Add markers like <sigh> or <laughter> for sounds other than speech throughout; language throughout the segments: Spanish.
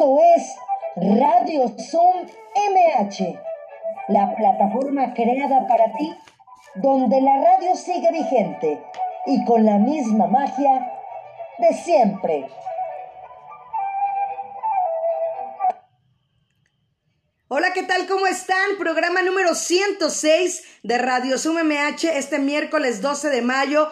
Esto es Radio Zoom MH, la plataforma creada para ti, donde la radio sigue vigente y con la misma magia de siempre. Hola, ¿qué tal? ¿Cómo están? Programa número 106 de Radio Zoom MH este miércoles 12 de mayo.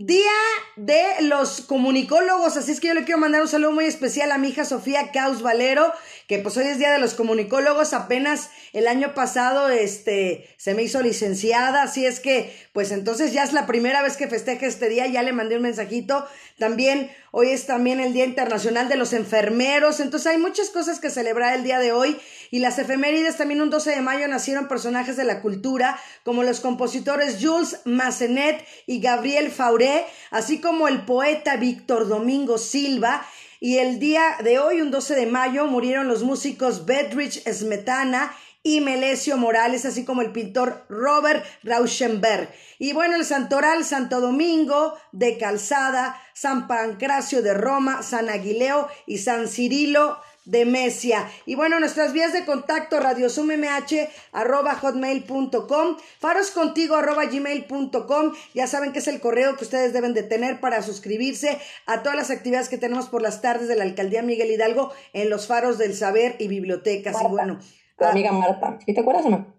Día de los comunicólogos, así es que yo le quiero mandar un saludo muy especial a mi hija Sofía Caus Valero, que pues hoy es Día de los Comunicólogos, apenas el año pasado este se me hizo licenciada, así es que pues entonces ya es la primera vez que festeja este día, ya le mandé un mensajito. También hoy es también el Día Internacional de los Enfermeros, entonces hay muchas cosas que celebrar el día de hoy. Y las efemérides también un 12 de mayo nacieron personajes de la cultura como los compositores Jules Massenet y Gabriel Fauré, así como el poeta Víctor Domingo Silva. Y el día de hoy, un 12 de mayo, murieron los músicos Bedrich Smetana y Melesio Morales, así como el pintor Robert Rauschenberg. Y bueno, el santoral Santo Domingo de Calzada, San Pancracio de Roma, San Aguileo y San Cirilo de Mesia. Y bueno, nuestras vías de contacto, radiosumMH, arroba hotmail.com, faroscontigo, arroba gmail.com. Ya saben que es el correo que ustedes deben de tener para suscribirse a todas las actividades que tenemos por las tardes de la Alcaldía Miguel Hidalgo en los faros del saber y bibliotecas. y bueno, la amiga Marta. ¿Y te acuerdas o no?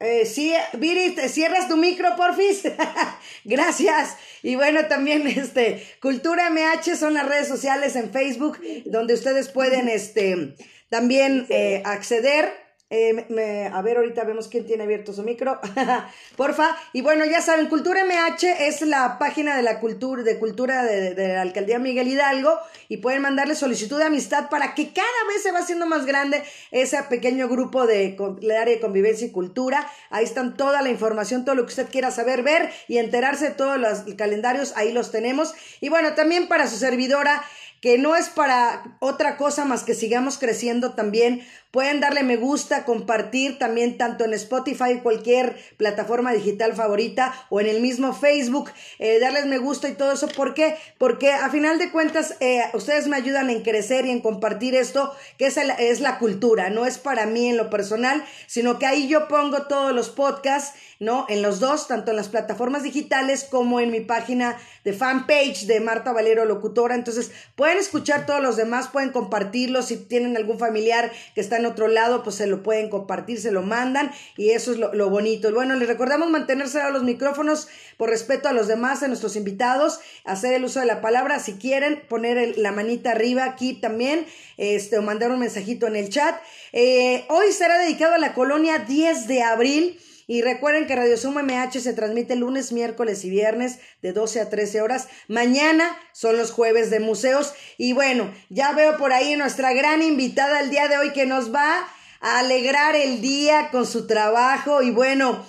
Eh, sí, Viri, ¿te cierras tu micro, porfis? <laughs> Gracias. Y bueno, también este, Cultura MH son las redes sociales en Facebook donde ustedes pueden este, también eh, acceder eh, a ver, ahorita vemos quién tiene abierto su micro. <laughs> Porfa. Y bueno, ya saben, Cultura MH es la página de la cultura, de cultura de, la alcaldía Miguel Hidalgo. Y pueden mandarle solicitud de amistad para que cada vez se va haciendo más grande ese pequeño grupo de, de área de convivencia y cultura. Ahí están toda la información, todo lo que usted quiera saber, ver y enterarse de todos los calendarios. Ahí los tenemos. Y bueno, también para su servidora que no es para otra cosa más que sigamos creciendo también. Pueden darle me gusta, compartir también tanto en Spotify, cualquier plataforma digital favorita o en el mismo Facebook, eh, darles me gusta y todo eso. ¿Por qué? Porque a final de cuentas eh, ustedes me ayudan en crecer y en compartir esto, que es, es la cultura, no es para mí en lo personal, sino que ahí yo pongo todos los podcasts, ¿no? En los dos, tanto en las plataformas digitales como en mi página de fanpage de Marta Valero Locutora. Entonces, pueden escuchar todos los demás, pueden compartirlos si tienen algún familiar que está en otro lado, pues se lo pueden compartir, se lo mandan y eso es lo, bonito. Bueno, les recordamos mantenerse a los micrófonos por respeto a los demás, a nuestros invitados, hacer el uso de la palabra, si quieren poner la manita arriba aquí también, este, o mandar un mensajito en el chat. Eh, hoy será dedicado a la colonia 10 de abril. Y recuerden que Radio Suma MH se transmite lunes, miércoles y viernes de 12 a 13 horas. Mañana son los jueves de museos. Y bueno, ya veo por ahí nuestra gran invitada el día de hoy que nos va a alegrar el día con su trabajo. Y bueno,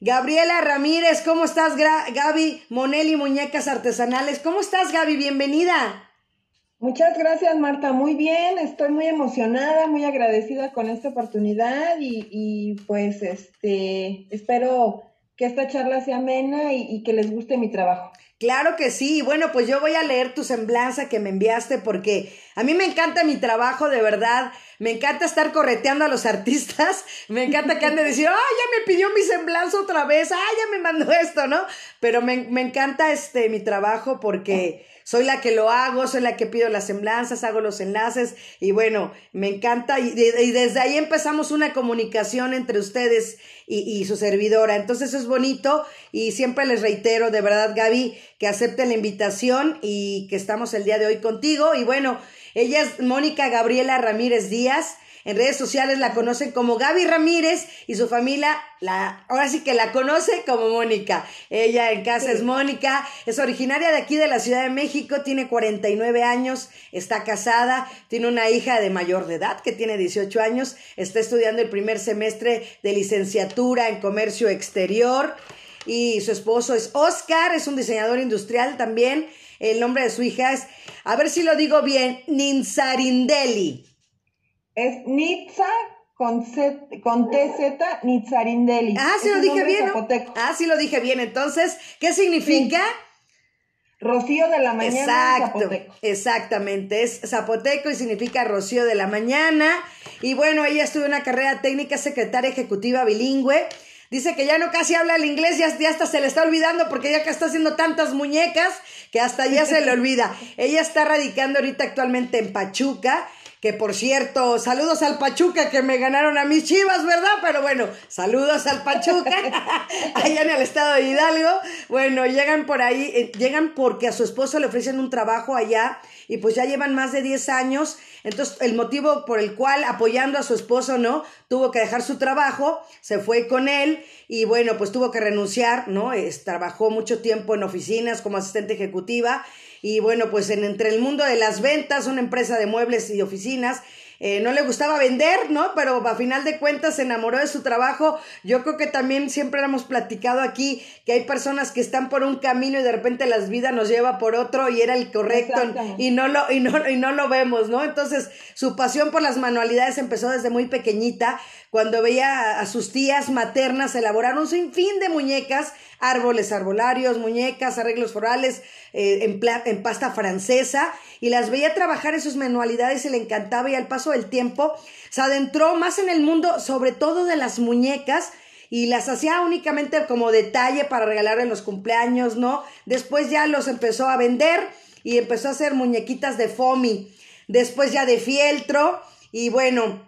Gabriela Ramírez, ¿cómo estás, Gaby? Monelli Muñecas Artesanales. ¿Cómo estás, Gaby? Bienvenida. Muchas gracias, Marta. Muy bien, estoy muy emocionada, muy agradecida con esta oportunidad y, pues este espero que esta charla sea amena y, que les guste mi trabajo. Claro que sí. Bueno, pues yo voy a leer tu semblanza que me enviaste porque a mí me encanta mi trabajo, de verdad. Me encanta estar correteando a los artistas. Me encanta que han de decir, ¡ay, ya me pidió mi semblanza otra vez! ¡ay, ya me mandó esto! ¿No? Pero me, me encanta este mi trabajo porque soy la que lo hago, soy la que pido las semblanzas, hago los enlaces y bueno, me encanta y, desde ahí empezamos una comunicación entre ustedes y, su servidora. Entonces es bonito y siempre les reitero de verdad, Gaby, que acepten la invitación y que estamos el día de hoy contigo. Y bueno, ella es Mónica Gabriela Ramírez Díaz. En redes sociales la conocen como Gaby Ramírez y su familia, la, ahora sí que la conoce como Mónica. Ella en casa es Mónica, es originaria de aquí de la Ciudad de México, tiene 49 años, está casada, tiene una hija de mayor de edad que tiene 18 años, está estudiando el primer semestre de licenciatura en comercio exterior y su esposo es Oscar, es un diseñador industrial también. El nombre de su hija es, a ver si lo digo bien, Ninzarindeli. Es Nitza con, con TZ Nitzarindeli. Ah, sí lo dije bien. Ah, sí lo dije bien. Entonces, ¿qué significa? Rocío de la mañana Exacto, zapoteco. exactamente. Es zapoteco y significa rocío de la mañana. Y bueno, ella estudió una carrera técnica secretaria ejecutiva bilingüe. Dice que ya no casi habla el inglés, ya, ya hasta se le está olvidando porque ya que está haciendo tantas muñecas que hasta ya se le <laughs> olvida. Ella está radicando ahorita actualmente en Pachuca que por cierto, saludos al Pachuca que me ganaron a mis chivas, ¿verdad? Pero bueno, saludos al Pachuca, <laughs> allá en el estado de Hidalgo. Bueno, llegan por ahí, eh, llegan porque a su esposo le ofrecen un trabajo allá y pues ya llevan más de 10 años. Entonces, el motivo por el cual, apoyando a su esposo, ¿no? Tuvo que dejar su trabajo, se fue con él y bueno, pues tuvo que renunciar, ¿no? Es, trabajó mucho tiempo en oficinas como asistente ejecutiva y bueno, pues en, entre el mundo de las ventas, una empresa de muebles y oficinas, eh, no le gustaba vender, ¿no? Pero a final de cuentas se enamoró de su trabajo. Yo creo que también siempre hemos platicado aquí que hay personas que están por un camino y de repente las vidas nos lleva por otro y era el correcto y no lo y no y no lo vemos, ¿no? Entonces, su pasión por las manualidades empezó desde muy pequeñita, cuando veía a sus tías maternas elaborar un sinfín de muñecas, árboles arbolarios, muñecas, arreglos florales eh, en, en pasta francesa y las veía trabajar en sus manualidades y le encantaba y al paso del tiempo se adentró más en el mundo, sobre todo de las muñecas, y las hacía únicamente como detalle para regalar en los cumpleaños, ¿no? Después ya los empezó a vender y empezó a hacer muñequitas de foamy, después ya de fieltro y bueno,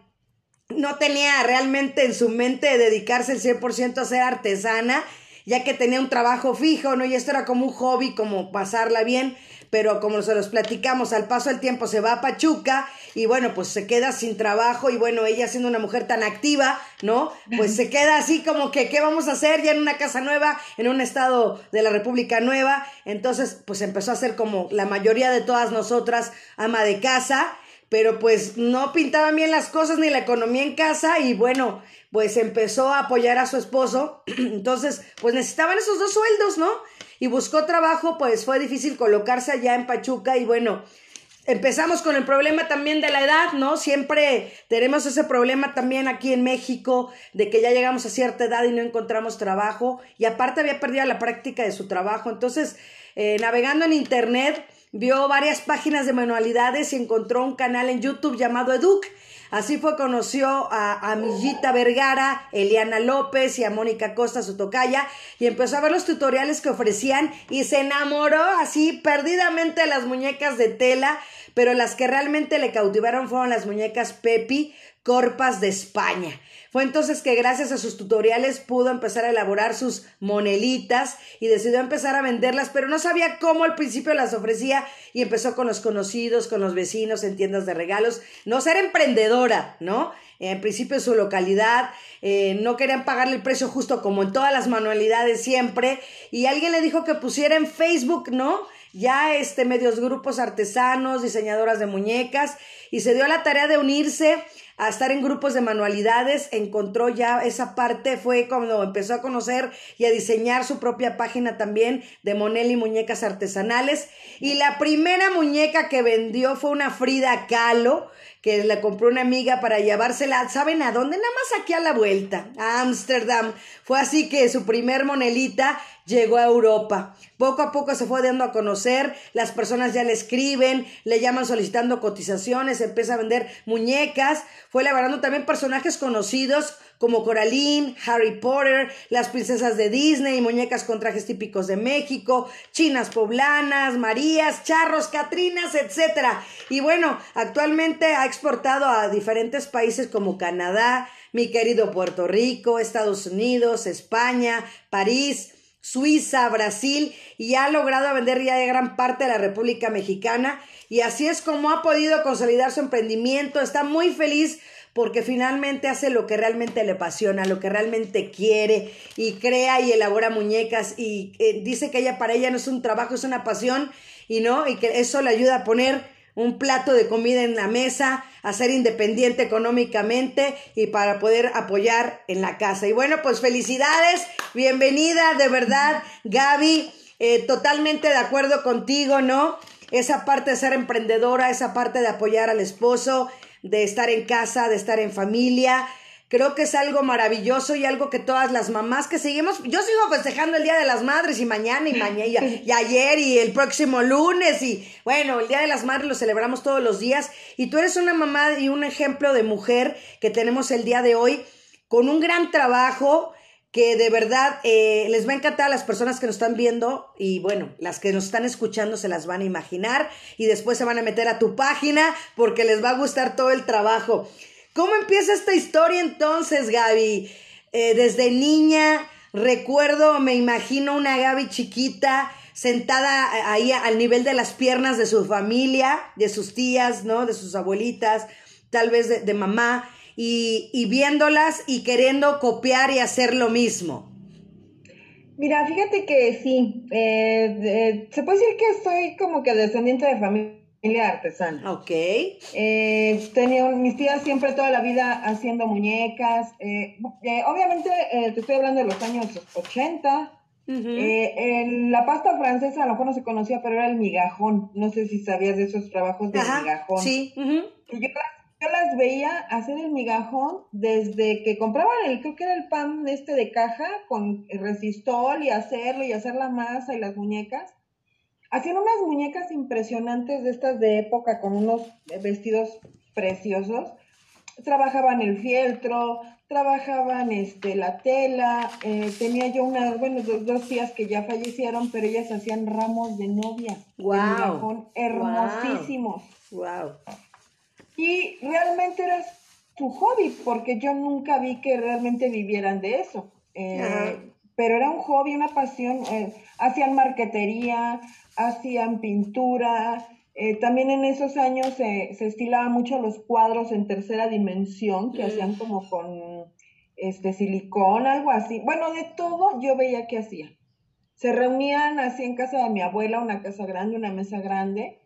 no tenía realmente en su mente dedicarse el 100% a ser artesana, ya que tenía un trabajo fijo, ¿no? Y esto era como un hobby, como pasarla bien, pero como se los platicamos, al paso del tiempo se va a Pachuca y bueno, pues se queda sin trabajo y bueno, ella siendo una mujer tan activa, ¿no? Pues se queda así como que, ¿qué vamos a hacer? Ya en una casa nueva, en un estado de la República Nueva, entonces pues empezó a ser como la mayoría de todas nosotras, ama de casa, pero pues no pintaban bien las cosas ni la economía en casa y bueno, pues empezó a apoyar a su esposo, <clears throat> entonces pues necesitaban esos dos sueldos, ¿no? y buscó trabajo, pues fue difícil colocarse allá en Pachuca y bueno, empezamos con el problema también de la edad, ¿no? Siempre tenemos ese problema también aquí en México de que ya llegamos a cierta edad y no encontramos trabajo y aparte había perdido la práctica de su trabajo, entonces eh, navegando en internet vio varias páginas de manualidades y encontró un canal en YouTube llamado Educ. Así fue, conoció a, a Vergara, Eliana López y a Mónica Costa, su tocaya, y empezó a ver los tutoriales que ofrecían y se enamoró así perdidamente de las muñecas de tela, pero las que realmente le cautivaron fueron las muñecas Pepi, Corpas de España. Fue entonces que gracias a sus tutoriales pudo empezar a elaborar sus monelitas y decidió empezar a venderlas, pero no sabía cómo al principio las ofrecía y empezó con los conocidos, con los vecinos en tiendas de regalos. No ser emprendedora, ¿no? En principio en su localidad, eh, no querían pagarle el precio justo como en todas las manualidades siempre y alguien le dijo que pusiera en Facebook, ¿no? ya este medios grupos artesanos, diseñadoras de muñecas y se dio a la tarea de unirse a estar en grupos de manualidades, encontró ya esa parte, fue cuando empezó a conocer y a diseñar su propia página también de Monel y muñecas artesanales. Y la primera muñeca que vendió fue una Frida Kahlo, que le compró una amiga para llevársela, ¿saben a dónde? Nada más aquí a la vuelta, a Ámsterdam. Fue así que su primer monelita llegó a Europa. Poco a poco se fue dando a conocer, las personas ya le escriben, le llaman solicitando cotizaciones, empieza a vender muñecas, fue elaborando también personajes conocidos como Coraline, Harry Potter, las princesas de Disney, muñecas con trajes típicos de México, chinas poblanas, Marías, charros, Catrinas, etc. Y bueno, actualmente ha exportado a diferentes países como Canadá, mi querido Puerto Rico, Estados Unidos, España, París, Suiza, Brasil y ha logrado vender ya gran parte de la República Mexicana y así es como ha podido consolidar su emprendimiento. Está muy feliz porque finalmente hace lo que realmente le apasiona, lo que realmente quiere y crea y elabora muñecas y eh, dice que ella para ella no es un trabajo, es una pasión y no y que eso le ayuda a poner un plato de comida en la mesa, a ser independiente económicamente y para poder apoyar en la casa. Y bueno, pues felicidades, bienvenida, de verdad, Gaby, eh, totalmente de acuerdo contigo, ¿no? Esa parte de ser emprendedora, esa parte de apoyar al esposo, de estar en casa, de estar en familia. Creo que es algo maravilloso y algo que todas las mamás que seguimos, yo sigo festejando el Día de las Madres y mañana y mañana <laughs> y, ayer y el próximo lunes y bueno, el Día de las Madres lo celebramos todos los días y tú eres una mamá y un ejemplo de mujer que tenemos el día de hoy con un gran trabajo que de verdad eh, les va a encantar a las personas que nos están viendo y bueno, las que nos están escuchando se las van a imaginar y después se van a meter a tu página porque les va a gustar todo el trabajo. ¿Cómo empieza esta historia entonces, Gaby? Eh, desde niña, recuerdo, me imagino una Gaby chiquita sentada ahí al nivel de las piernas de su familia, de sus tías, ¿no? De sus abuelitas, tal vez de, mamá, y, viéndolas y queriendo copiar y hacer lo mismo. Mira, fíjate que sí, eh, se puede decir que soy como que descendiente de familia artesana. Ok. Eh, tenía, mis tías siempre toda la vida haciendo muñecas. Eh, eh, obviamente, te estoy hablando de los años 80. la pasta francesa a lo mejor no se conocía, pero era el migajón. No sé si sabías de esos trabajos de migajón. Sí. yo, las veía hacer el migajón desde que compraban el, creo que era el pan este de caja con resistol y hacerlo y hacer la masa y las muñecas Hacían unas muñecas impresionantes de estas de época con unos vestidos preciosos. Trabajaban el fieltro, trabajaban este, la tela. Eh, tenía yo unas, bueno, dos, dos, tías que ya fallecieron, pero ellas hacían ramos de novia. Wow. hermosísimos. Wow. Y realmente era su hobby, porque yo nunca vi que realmente vivieran de eso. Eh, pero era un hobby, una pasión. Eh, hacían marquetería, hacían pintura. Eh, también en esos años se estilaban mucho los cuadros en tercera dimensión que hacían como con este silicón, algo así. Bueno, de todo yo veía que hacía. Se reunían así en casa de mi abuela, una casa grande, una mesa grande,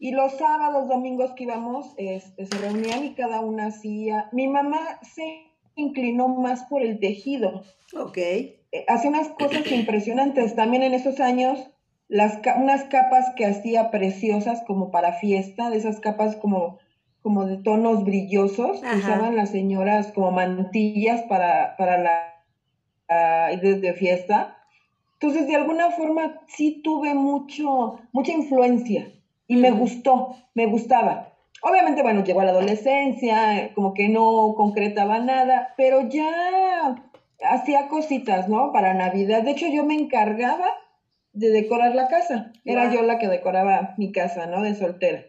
y los sábados, domingos que íbamos, este, se reunían y cada una hacía. Mi mamá se inclinó más por el tejido. Ok. Eh, hacía unas cosas impresionantes. También en esos años las, unas capas que hacía preciosas como para fiesta, de esas capas como, como de tonos brillosos, usaban las señoras como mantillas para, para la de, fiesta. Entonces, de alguna forma, sí tuve mucho, mucha influencia y me gustó, me gustaba. Obviamente, bueno, llegó a la adolescencia, como que no concretaba nada, pero ya hacía cositas, ¿no? Para Navidad. De hecho, yo me encargaba de decorar la casa. Era yo la que decoraba mi casa, ¿no? De soltera.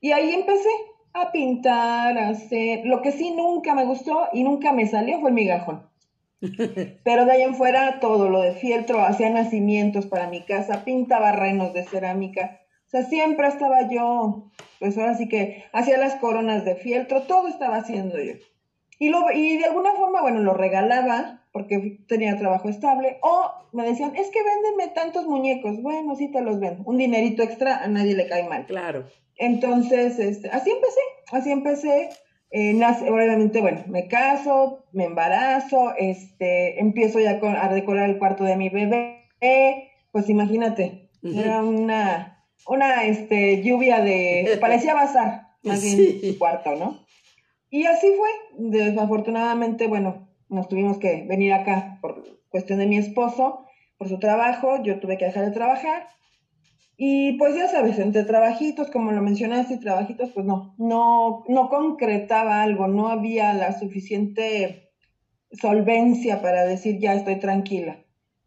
Y ahí empecé a pintar, a hacer. Lo que sí nunca me gustó y nunca me salió fue el migajón. <laughs> Pero de ahí en fuera todo, lo de fieltro, hacía nacimientos para mi casa, pintaba renos de cerámica. Sea, siempre estaba yo, pues ahora sí que hacía las coronas de fieltro, todo estaba haciendo yo. Y, lo, y de alguna forma, bueno, lo regalaba porque tenía trabajo estable, o me decían, es que véndenme tantos muñecos, bueno, sí te los vendo, un dinerito extra a nadie le cae mal. Claro. Entonces, este, así empecé, así empecé, eh, nace, obviamente, bueno, me caso, me embarazo, este, empiezo ya a decorar el cuarto de mi bebé, pues imagínate, era una, una, este, lluvia de, <laughs> parecía bazar, más bien, sí. cuarto, ¿no? Y así fue, desafortunadamente, bueno, nos tuvimos que venir acá por cuestión de mi esposo, por su trabajo, yo tuve que dejar de trabajar. Y pues ya sabes, entre trabajitos, como lo mencionaste, trabajitos, pues no, no, no concretaba algo, no había la suficiente solvencia para decir ya estoy tranquila.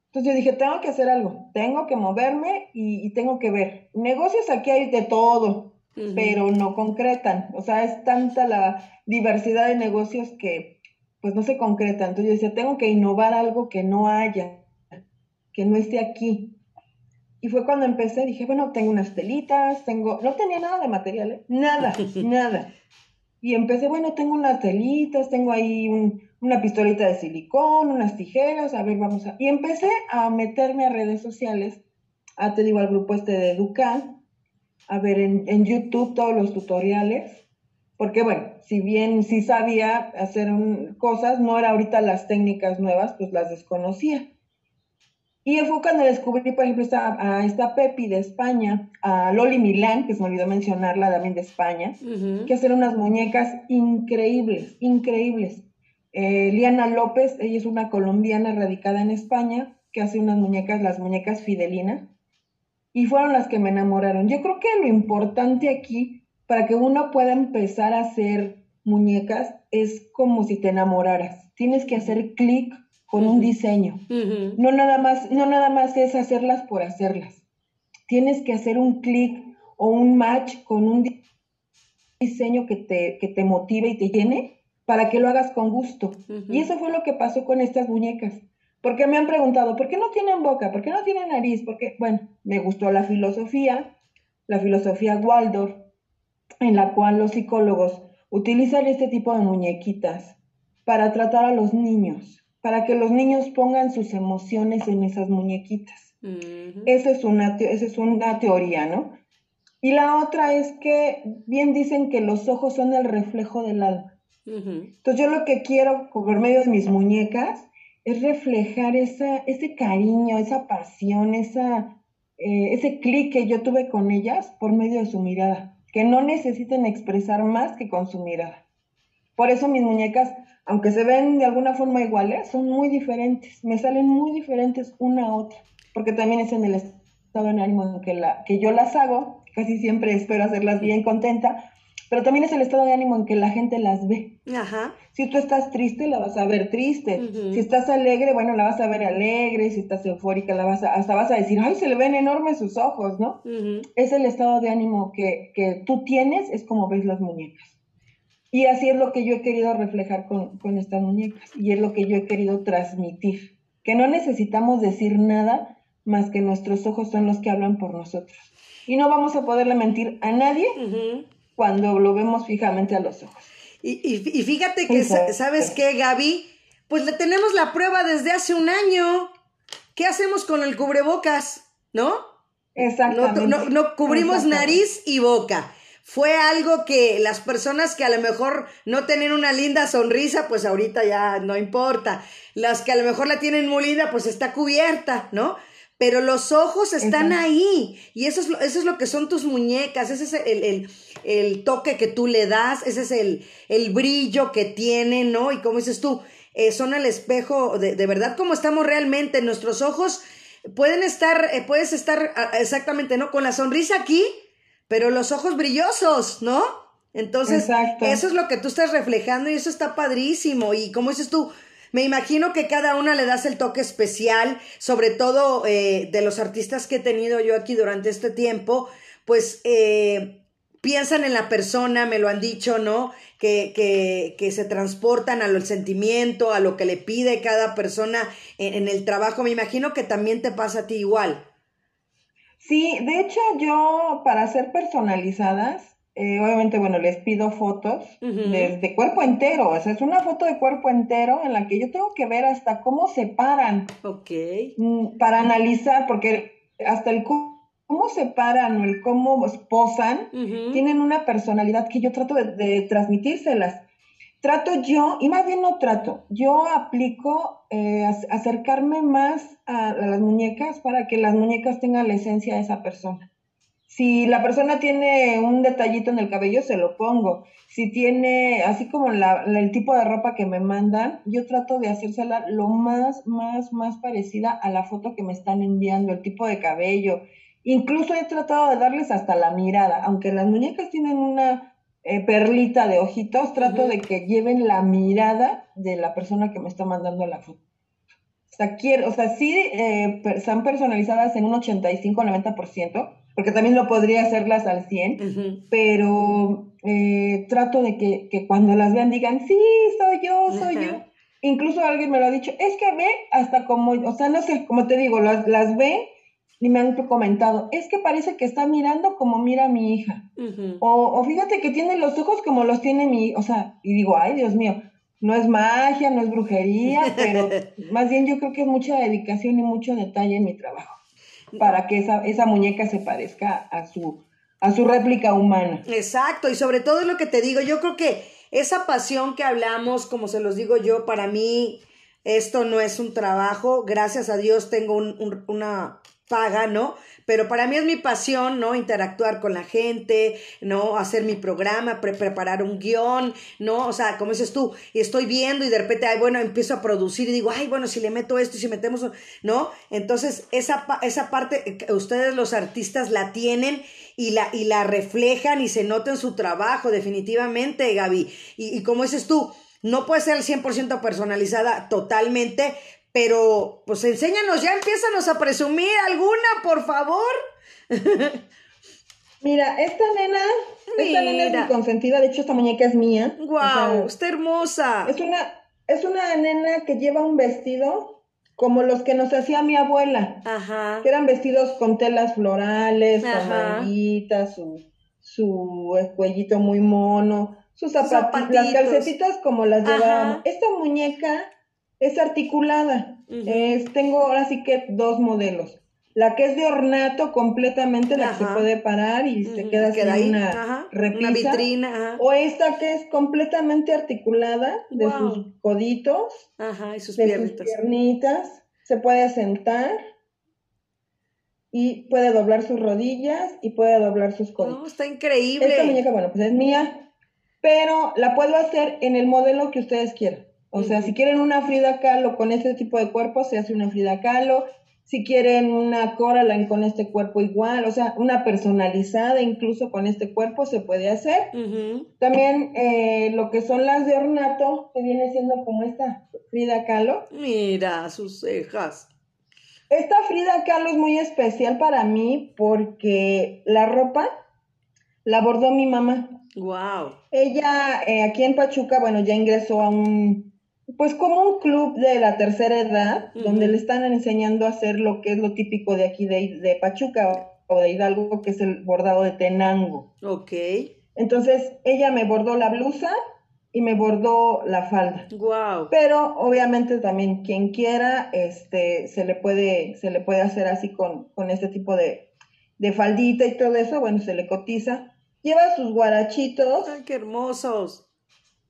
Entonces yo dije, tengo que hacer algo, tengo que moverme y, tengo que ver. Negocios aquí hay de todo, pero no concretan. O sea, es tanta la diversidad de negocios que pues no se concreta. Entonces yo decía, tengo que innovar algo que no haya, que no esté aquí. Y fue cuando empecé, dije, bueno, tengo unas telitas, tengo, no tenía nada de material, ¿eh? nada, <laughs> nada. Y empecé, bueno, tengo unas telitas, tengo ahí una pistolita de silicón, unas tijeras, a ver, vamos a... Y empecé a meterme a redes sociales, a, te digo, al grupo este de Educan, a ver en, en YouTube todos los tutoriales porque bueno, si bien sí sabía hacer cosas, no era ahorita las técnicas nuevas, pues las desconocía. Y fue cuando descubrí, por ejemplo, esta, a esta Pepi de España, a Loli Milán, que se me olvidó mencionarla también de España, que hacen unas muñecas increíbles, increíbles. Eh, Liana López, ella es una colombiana radicada en España, que hace unas muñecas, las muñecas Fidelina, y fueron las que me enamoraron. Yo creo que lo importante aquí, para que uno pueda empezar a hacer muñecas, es como si te enamoraras. Tienes que hacer clic con un diseño. No nada más, no nada más es hacerlas por hacerlas. Tienes que hacer un clic o un match con un diseño que te, que te motive y te llene para que lo hagas con gusto. Y eso fue lo que pasó con estas muñecas. Porque me han preguntado, ¿por qué no tienen boca? ¿Por qué no tienen nariz? Porque, bueno, me gustó la filosofía, la filosofía Waldorf, en la cual los psicólogos utilizan este tipo de muñequitas para tratar a los niños, para que los niños pongan sus emociones en esas muñequitas. esa, es una, esa es una teoría, ¿no? Y la otra es que bien dicen que los ojos son el reflejo del alma. Entonces yo lo que quiero por medio de mis muñecas es reflejar esa, ese cariño, esa pasión, esa, eh, ese clic que yo tuve con ellas por medio de su mirada, que no necesitan expresar más que con su mirada. Por eso mis muñecas, aunque se ven de alguna forma iguales, son muy diferentes, me salen muy diferentes una a otra, porque también es en el estado de ánimo en que, la, que yo las hago, casi siempre espero hacerlas bien contenta, pero también es el estado de ánimo en que la gente las ve. Ajá. Si tú estás triste, la vas a ver triste. Si estás alegre, bueno, la vas a ver alegre. Si estás eufórica, la vas a, hasta vas a decir, ay, se le ven enormes sus ojos, ¿no? Es el estado de ánimo que, que, tú tienes, es como ves las muñecas. Y así es lo que yo he querido reflejar con, con estas muñecas. Y es lo que yo he querido transmitir. Que no necesitamos decir nada más que nuestros ojos son los que hablan por nosotros. Y no vamos a poderle mentir a nadie cuando lo vemos fijamente a los ojos. Y, y, fíjate que, ¿sabes qué, Gaby? Pues le tenemos la prueba desde hace un año. ¿Qué hacemos con el cubrebocas? ¿No? Exactamente. No, no, cubrimos nariz y boca. Fue algo que las personas que a lo mejor no tienen una linda sonrisa, pues ahorita ya no importa. Las que a lo mejor la tienen muy linda, pues está cubierta, ¿no? Pero los ojos están ahí y eso es, lo, eso es lo que son tus muñecas, ese es el, toque que tú le das, ese es el, brillo que tiene, ¿no? Y como dices tú, eh, son el espejo de, de, verdad como estamos realmente, nuestros ojos pueden estar, eh, puedes estar ah, exactamente, ¿no? Con la sonrisa aquí, pero los ojos brillosos, ¿no? Entonces, eso es lo que tú estás reflejando y eso está padrísimo y como dices tú, me imagino que cada una le das el toque especial, sobre todo eh, de los artistas que he tenido yo aquí durante este tiempo, pues eh, piensan en la persona, me lo han dicho, ¿no? Que, que, que se transportan al sentimiento, a lo que le pide cada persona en, en el trabajo. Me imagino que también te pasa a ti igual. Sí, de hecho yo para ser personalizadas, eh, obviamente, bueno, les pido fotos de, cuerpo entero, o sea, es una foto de cuerpo entero en la que yo tengo que ver hasta cómo se paran. Ok. Mm, para analizar, porque hasta el cómo se paran o el cómo posan, tienen una personalidad que yo trato de, transmitírselas. Trato yo, y más bien no trato, yo aplico eh, acercarme más a las muñecas para que las muñecas tengan la esencia de esa persona. Si la persona tiene un detallito en el cabello, se lo pongo. Si tiene, así como la, el tipo de ropa que me mandan, yo trato de hacérsela lo más, más, más parecida a la foto que me están enviando, el tipo de cabello. Incluso he tratado de darles hasta la mirada, aunque las muñecas tienen una eh, perlita de ojitos, trato de que lleven la mirada de la persona que me está mandando la foto. O sea, quiero, o sea sí eh, están personalizadas en un 85-90%, porque también lo podría hacerlas al 100, pero eh, trato de que, cuando las vean digan, sí, soy yo, soy yo. Incluso alguien me lo ha dicho, es que ve hasta como, o sea, no sé, como te digo, las, las ve y me han comentado, es que parece que está mirando como mira mi hija. o, o, fíjate que tiene los ojos como los tiene mi, o sea, y digo, ay, Dios mío, no es magia, no es brujería, pero <laughs> más bien yo creo que es mucha dedicación y mucho detalle en mi trabajo para que esa, esa muñeca se parezca a su, a su réplica humana. Exacto, y sobre todo lo que te digo, yo creo que esa pasión que hablamos, como se los digo yo, para mí esto no es un trabajo, gracias a Dios tengo una paga, ¿no? Pero para mí es mi pasión, ¿no? Interactuar con la gente, ¿no? Hacer mi programa, preparar un guion, ¿no? O sea, como dices tú, y estoy viendo y de repente, ay, bueno, empiezo a producir y digo, ay, bueno, si le meto esto y si metemos, ¿no? Entonces, esa, esa parte, eh, ustedes los artistas la tienen y la, y la reflejan y se nota en su trabajo, definitivamente, Gaby. Y, y como dices tú, no puede ser al 100% personalizada totalmente, pero, pues enséñanos ya, empiezanos a presumir alguna, por favor. <laughs> Mira, esta nena, esta nena es mi consentida, de hecho esta muñeca es mía. Wow, está hermosa. Es una, es una nena que lleva un vestido como los que nos hacía mi abuela. Ajá. Que eran vestidos con telas florales, con manguitas, su, su cuellito muy mono, sus zapatitos, las calcetitas como las llevábamos. Esta muñeca es articulada. es, tengo ahora sí que dos modelos. La que es de ornato completamente, la que se puede parar y se queda, así una repisa. vitrina. O esta que es completamente articulada de sus coditos. Ajá, y sus de sus piernitas. Se puede sentar y puede doblar sus rodillas y puede doblar sus coditos. No, está increíble. Esta muñeca, bueno, pues es mía, pero la puedo hacer en el modelo que ustedes quieran. O sea, si quieren una Frida Kahlo con este tipo de cuerpo, se hace una Frida Kahlo. Si quieren una Coraline con este cuerpo igual, o sea, una personalizada incluso con este cuerpo se puede hacer. También eh, lo que son las de ornato, que viene siendo como esta Frida Kahlo. Mira sus cejas. Esta Frida Kahlo es muy especial para mí porque la ropa la bordó mi mamá. Wow. Ella eh, aquí en Pachuca, bueno, ya ingresó a un pues como un club de la tercera edad, donde le están enseñando a hacer lo que es lo típico de aquí de, de Pachuca o de Hidalgo, que es el bordado de tenango. Ok. Entonces, ella me bordó la blusa y me bordó la falda. Wow. Pero obviamente también quien quiera, este, se le puede, se le puede hacer así con, con este tipo de, de faldita y todo eso, bueno, se le cotiza. Lleva sus guarachitos. ¡Ay, qué hermosos!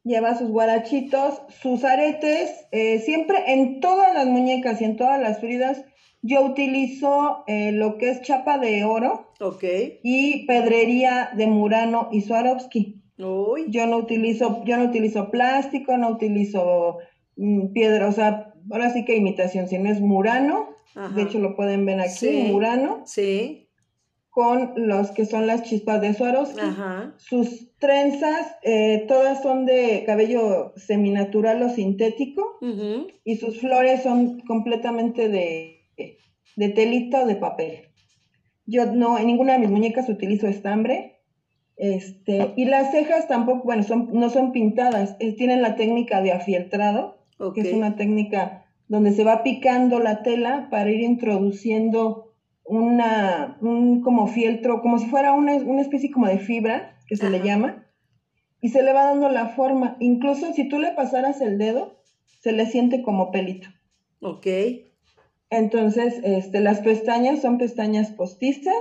Lleva sus guarachitos, sus aretes, eh, siempre en todas las muñecas y en todas las fridas yo utilizo eh, lo que es chapa de oro y pedrería de Murano y Swarovski. Yo no utilizo, yo no utilizo plástico, no utilizo mm, piedra, o sea, ahora sí que imitación, si no es Murano, de hecho lo pueden ver aquí, Murano. Sí con los que son las chispas de Swarovski. Sus trenzas, eh, todas son de cabello seminatural o sintético y sus flores son completamente de, de telita o de papel. Yo no, en ninguna de mis muñecas utilizo estambre. Este, y las cejas tampoco, bueno, son, no son pintadas, eh, tienen la técnica de afieltrado, que es una técnica donde se va picando la tela para ir introduciendo una, un como fieltro, como si fuera una, una especie como de fibra, que se le llama, y se le va dando la forma. Incluso si tú le pasaras el dedo, se le siente como pelito. Ok. Entonces, este, las pestañas son pestañas postizas,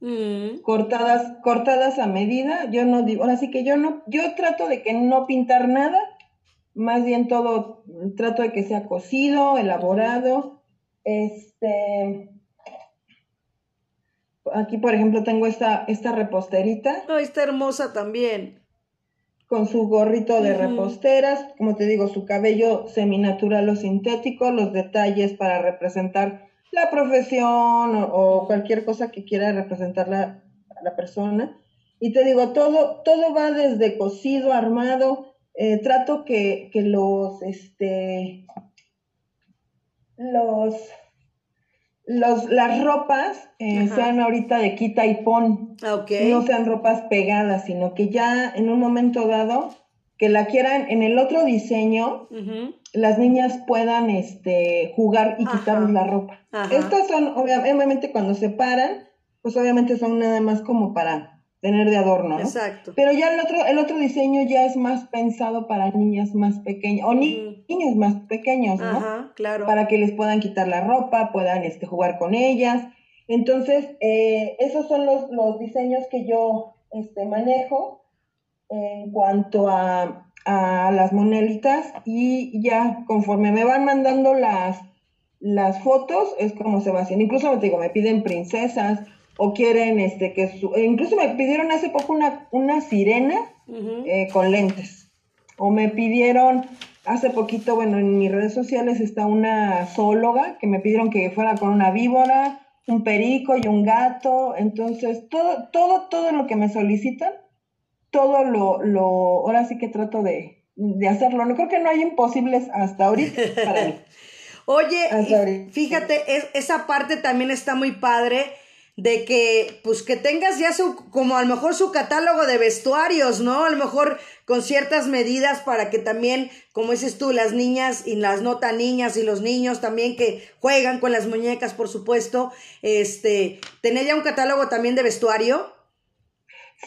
mm. cortadas, cortadas a medida. Yo no digo, ahora sí que yo no, yo trato de que no pintar nada, más bien todo, trato de que sea cocido, elaborado. Este, Aquí, por ejemplo, tengo esta, esta reposterita. Oh, está hermosa también. Con su gorrito de reposteras, como te digo, su cabello seminatural o sintético, los detalles para representar la profesión o, cualquier cosa que quiera representar la, la, persona. Y te digo, todo, todo va desde cosido, armado. Eh, trato que, que los, este, los los, las ropas eh, sean ahorita de quita y pon. No sean ropas pegadas, sino que ya en un momento dado, que la quieran en el otro diseño, las niñas puedan este, jugar y quitarles la ropa. Estas son, obviamente, cuando se paran, pues obviamente son nada más como para tener de adorno, ¿no? Exacto. Pero ya el otro, el otro diseño ya es más pensado para niñas más pequeñas, o niños más pequeños, ¿no? Ajá, claro. Para que les puedan quitar la ropa, puedan este, jugar con ellas. Entonces, eh, esos son los, los diseños que yo este, manejo en cuanto a, a las monelitas y ya conforme me van mandando las, las fotos es como se va haciendo. Incluso te digo, me piden princesas o quieren este que su, e incluso me pidieron hace poco una, una sirena eh, con lentes. O me pidieron hace poquito, bueno, en mis redes sociales está una zoóloga que me pidieron que fuera con una víbora, un perico y un gato. Entonces, todo, todo, todo lo que me solicitan, todo lo, lo, ahora sí que trato de, de hacerlo. No creo que no hay imposibles hasta ahorita para mí. <laughs> Oye, fíjate, esa parte también está muy padre de que, pues que tengas ya su, como a lo mejor su catálogo de vestuarios, ¿no? A lo mejor con ciertas medidas para que también, como dices tú, las niñas y las no tan niñas y los niños también que juegan con las muñecas, por supuesto, este, tener ya un catálogo también de vestuario.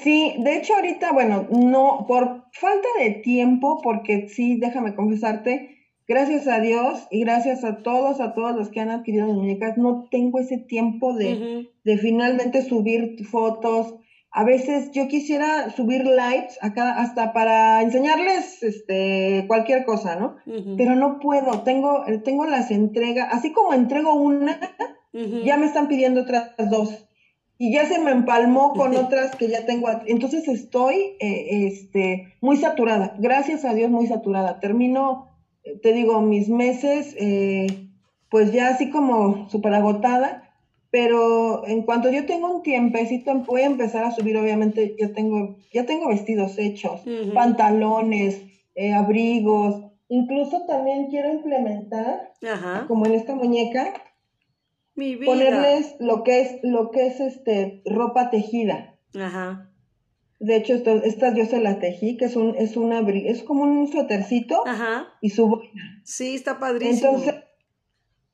Sí, de hecho ahorita, bueno, no, por falta de tiempo, porque sí, déjame confesarte, gracias a Dios y gracias a todos, a todos los que han adquirido muñecas, no tengo ese tiempo de, de finalmente subir fotos. A veces yo quisiera subir lives acá hasta para enseñarles este cualquier cosa, ¿no? Pero no puedo, tengo, tengo las entregas, así como entrego una, ya me están pidiendo otras dos. Y ya se me empalmó con otras que ya tengo. Entonces estoy eh, este, muy saturada, gracias a Dios muy saturada. Termino te digo, mis meses, eh, pues ya así como súper agotada, pero en cuanto yo tengo un tiempecito, voy a empezar a subir, obviamente, ya tengo, ya tengo vestidos hechos, pantalones, eh, abrigos, incluso también quiero implementar, como en esta muñeca, ponerles lo que es, lo que es este, ropa tejida. Ajá. De hecho, estas yo se las tejí, que es un, es una, es como un suétercito y su boina. Sí, está padrísimo. Entonces,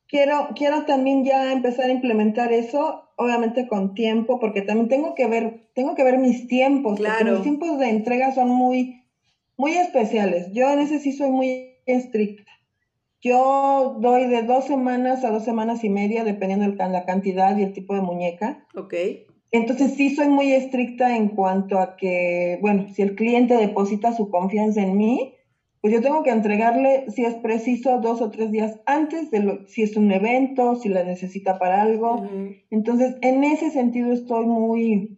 quiero, quiero también ya empezar a implementar eso, obviamente con tiempo, porque también tengo que ver, tengo que ver mis tiempos, claro. mis tiempos de entrega son muy, muy especiales. Yo en ese sí soy muy estricta. Yo doy de dos semanas a dos semanas y media, dependiendo de la cantidad y el tipo de muñeca. Ok. Entonces sí soy muy estricta en cuanto a que, bueno, si el cliente deposita su confianza en mí, pues yo tengo que entregarle, si es preciso, dos o tres días antes de lo, si es un evento, si la necesita para algo. Entonces, en ese sentido estoy muy,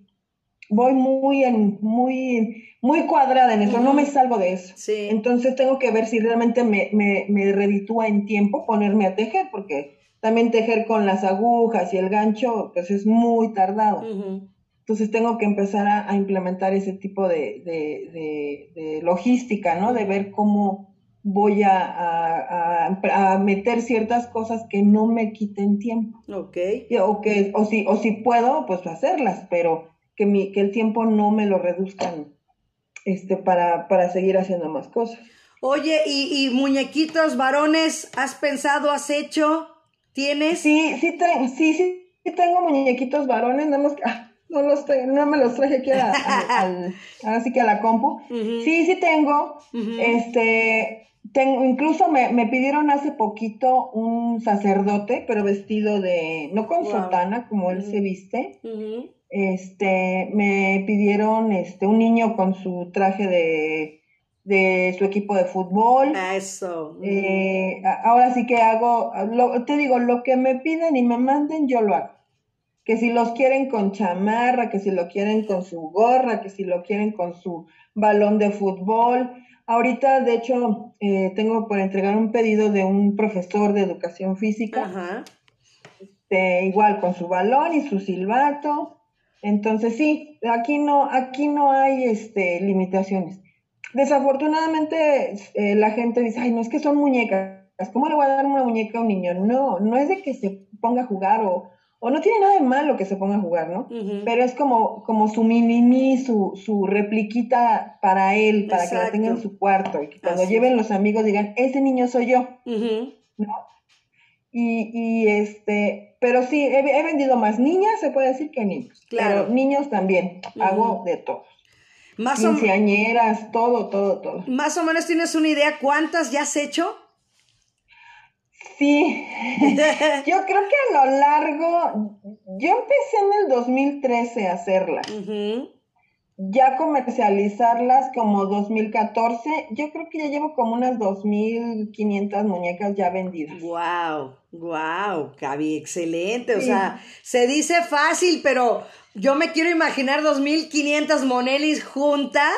voy muy en, muy, muy cuadrada en eso, no me salgo de eso. Entonces tengo que ver si realmente me, me, me reditúa en tiempo ponerme a tejer, porque también tejer con las agujas y el gancho, pues es muy tardado. Entonces tengo que empezar a, implementar ese tipo de, de, logística, ¿no? De ver cómo voy a, a, meter ciertas cosas que no me quiten tiempo. Ok. O, que, o, si, o si puedo, pues hacerlas, pero que, mi, que el tiempo no me lo reduzcan este, para, para seguir haciendo más cosas. Oye, ¿y, y muñequitos varones has pensado, has hecho? ¿Tienes? Sí, sí, sí, sí, tengo muñequitos varones, nada ah, no, los no me los traje aquí a, así <laughs> que a la compu. Sí, sí tengo. Este, tengo, incluso me, me, pidieron hace poquito un sacerdote, pero vestido de, no con sotana como él se viste. Este, me pidieron este, un niño con su traje de de su equipo de fútbol. Eso. Eh, ahora sí que hago, te digo, lo que me piden y me manden, yo lo hago. Que si los quieren con chamarra, que si lo quieren con su gorra, que si lo quieren con su balón de fútbol. Ahorita, de hecho, eh, tengo por entregar un pedido de un profesor de educación física. Ajá. Este, igual con su balón y su silbato. Entonces sí, aquí no, aquí no hay este, limitaciones. Desafortunadamente eh, la gente dice, ay, no es que son muñecas, ¿cómo le voy a dar una muñeca a un niño? No, no es de que se ponga a jugar o, o no tiene nada de malo que se ponga a jugar, ¿no? Pero es como, como su mini su, su repliquita para él, para que la tenga en su cuarto y que cuando lleven los amigos digan, ese niño soy yo, ¿no? Y, y, este, pero sí, he, vendido más niñas, se puede decir que niños. Claro. Pero niños también, hago de todo. Más Quinceañeras, todo, todo, todo. Más o menos tienes una idea cuántas ya has hecho. Sí, <laughs> yo creo que a lo largo, yo empecé en el 2013 a hacerlas. Ya comercializarlas como 2014, yo creo que ya llevo como unas 2.500 muñecas ya vendidas. Wow, wow, Gaby, excelente. O sea, se dice fácil, pero yo me quiero imaginar 2.500 Monelis juntas.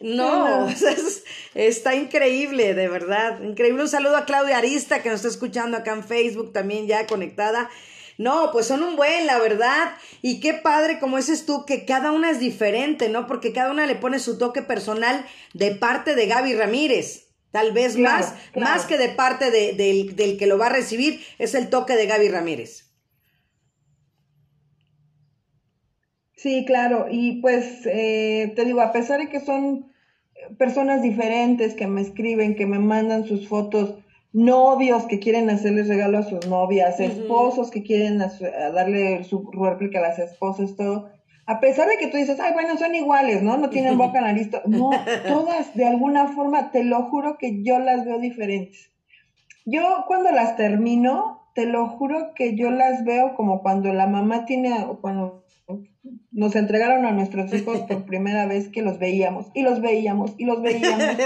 No, <laughs> está increíble, de verdad. Increíble. Un saludo a Claudia Arista que nos está escuchando acá en Facebook también ya conectada. No, pues son un buen, la verdad. Y qué padre, como dices tú, que cada una es diferente, ¿no? Porque cada una le pone su toque personal de parte de Gaby Ramírez. Tal vez más, más que de parte de, del, que lo va a recibir, es el toque de Gaby Ramírez. Sí, claro. Y pues eh, te digo, a pesar de que son personas diferentes que me escriben, que me mandan sus fotos novios que quieren hacerles regalo a sus novias, esposos que quieren darle su réplica a las esposas, todo. A pesar de que tú dices, ay, bueno, son iguales, ¿no? No tienen boca, <laughs> nariz. No, todas de alguna forma, te lo juro que yo las veo diferentes. Yo cuando las termino, te lo juro que yo las veo como cuando la mamá tiene, cuando nos entregaron a nuestros hijos por <laughs> primera vez que los veíamos, y los veíamos, y los veíamos.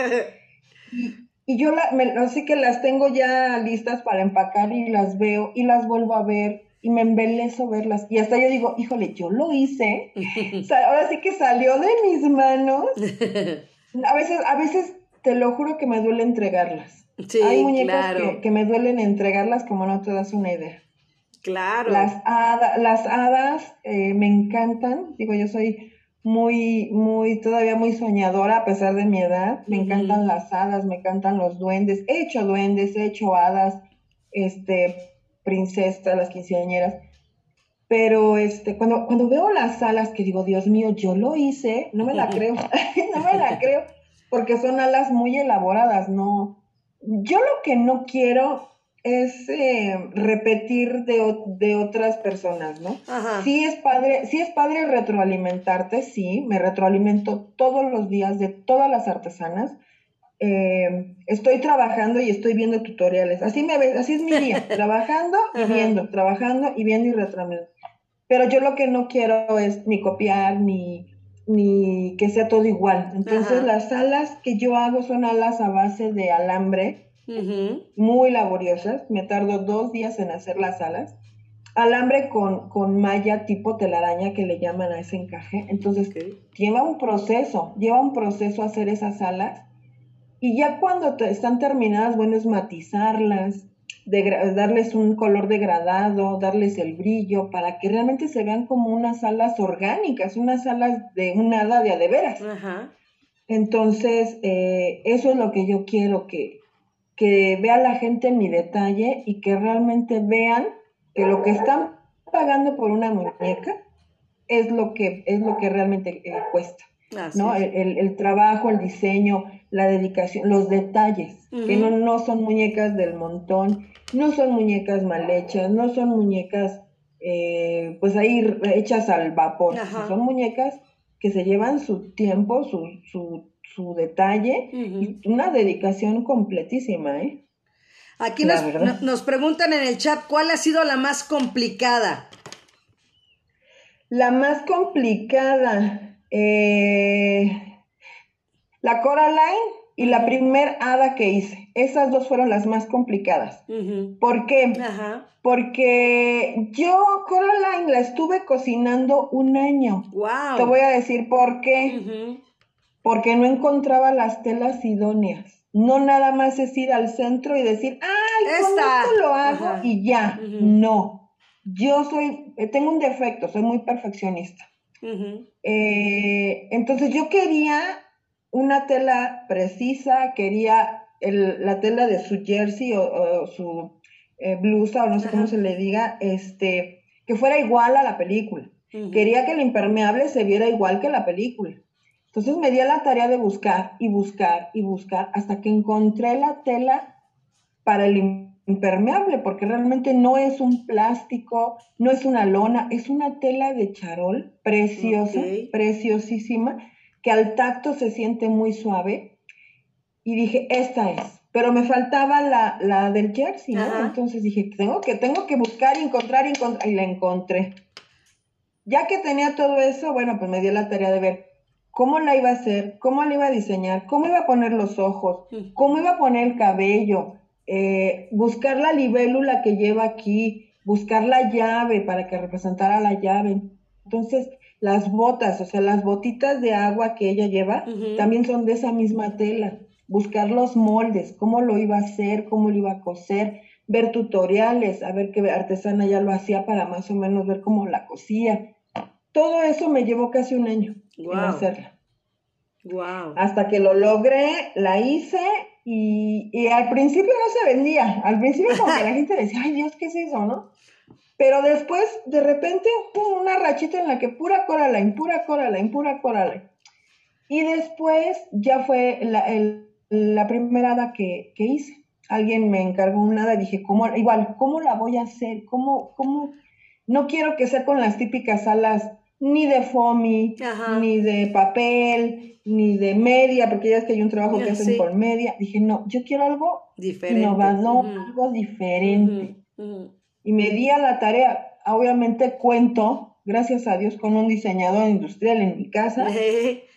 Y <laughs> yo la, me, así que las tengo ya listas para empacar y las veo y las vuelvo a ver y me embelezo verlas. Y hasta yo digo, híjole, yo lo hice. <laughs> ahora sí que salió de mis manos. <laughs> A veces, a veces te lo juro que me duele entregarlas. Hay muñecas que, me duelen entregarlas como no te das una idea. Claro. Las, las hadas eh, me encantan. Digo, yo soy muy, muy, todavía muy soñadora a pesar de mi edad. Me encantan las hadas, me encantan los duendes. He hecho duendes, he hecho hadas, este, princesas, las quinceañeras. Pero este, cuando, cuando veo las alas que digo, Dios mío, yo lo hice, no me la creo, <laughs> no me la <laughs> creo, porque son alas muy elaboradas, no. Yo lo que no quiero es eh, repetir de, otras personas, ¿no? Sí es padre, sí es padre retroalimentarte, sí, me retroalimento todos los días de todas las artesanas. Eh, estoy trabajando y estoy viendo tutoriales. Así me ves, así es mi día, <laughs> trabajando y viendo, trabajando y viendo y retroalimentando. Pero yo lo que no quiero es ni copiar ni ni que sea todo igual. Entonces las alas que yo hago son alas a base de alambre muy laboriosas. Me tardo dos días en hacer las alas. Alambre con, con malla tipo telaraña que le llaman a ese encaje. Entonces, lleva un proceso, lleva un proceso hacer esas alas. Y ya cuando están terminadas, bueno, es matizarlas, darles un color degradado, darles el brillo, para que realmente se vean como unas alas orgánicas, unas alas de un hada de adeveras. Entonces, eh, eso es lo que yo quiero que, que vea la gente mi detalle y que realmente vean que lo que están pagando por una muñeca es lo que, es lo que realmente eh, cuesta. ¿no? El, trabajo, el diseño, la dedicación, los detalles, que no, no son muñecas del montón, no son muñecas mal hechas, no son muñecas eh, pues ahí hechas al vapor, son muñecas que se llevan su tiempo, su, su su detalle y una dedicación completísima, ¿eh? Aquí nos, nos, preguntan en el chat cuál ha sido la más complicada. La más complicada, eh, la Coraline y la primer hada que hice. Esas dos fueron las más complicadas. ¿Por qué? Porque yo Coraline la estuve cocinando un año. Wow. Te voy a decir por qué porque no encontraba las telas idóneas. No nada más es ir al centro y decir, ay, con esto lo hago y ya. No. Yo soy, eh, tengo un defecto, soy muy perfeccionista. Eh, entonces yo quería una tela precisa, quería la tela de su jersey o, su eh, blusa o no sé cómo se le diga, este, que fuera igual a la película. Quería que el impermeable se viera igual que la película. Entonces me di a la tarea de buscar y buscar y buscar hasta que encontré la tela para el impermeable, porque realmente no es un plástico, no es una lona, es una tela de charol preciosa, preciosísima, que al tacto se siente muy suave. Y dije, esta es. Pero me faltaba la, la del jersey, ¿no? Entonces dije, tengo que, tengo que buscar, encontrar, encontrar, y la encontré. Ya que tenía todo eso, bueno, pues me di la tarea de ver cómo la iba a hacer, cómo la iba a diseñar, cómo iba a poner los ojos, cómo iba a poner el cabello, eh, buscar la libélula que lleva aquí, buscar la llave para que representara la llave. Entonces, las botas, o sea, las botitas de agua que ella lleva, también son de esa misma tela. Buscar los moldes, cómo lo iba a hacer, cómo lo iba a coser, ver tutoriales, a ver qué artesana ya lo hacía para más o menos ver cómo la cosía. Todo eso me llevó casi un año Guau. hacerla. Wow. Hasta que lo logré, la hice y, y al principio no se vendía. Al principio como que la <laughs> gente decía, ay Dios, ¿qué es eso, no? Pero después, de repente, pum, una rachita en la que pura Coraline, pura Coraline, pura Coraline. Y después ya fue la, el- la primera hada que, que hice. Alguien me encargó una hada y dije, ¿cómo, igual, ¿cómo la voy a hacer? ¿Cómo, cómo? No quiero que sea con las típicas alas ni de Ajá. ni de papel, ni de media, porque ya es que hay un trabajo que hacen con media. Dije, no, yo quiero algo Diferente. innovador, algo diferente. Y me di a la tarea, obviamente cuento, gracias a Dios, con un diseñador industrial en mi casa, <laughs>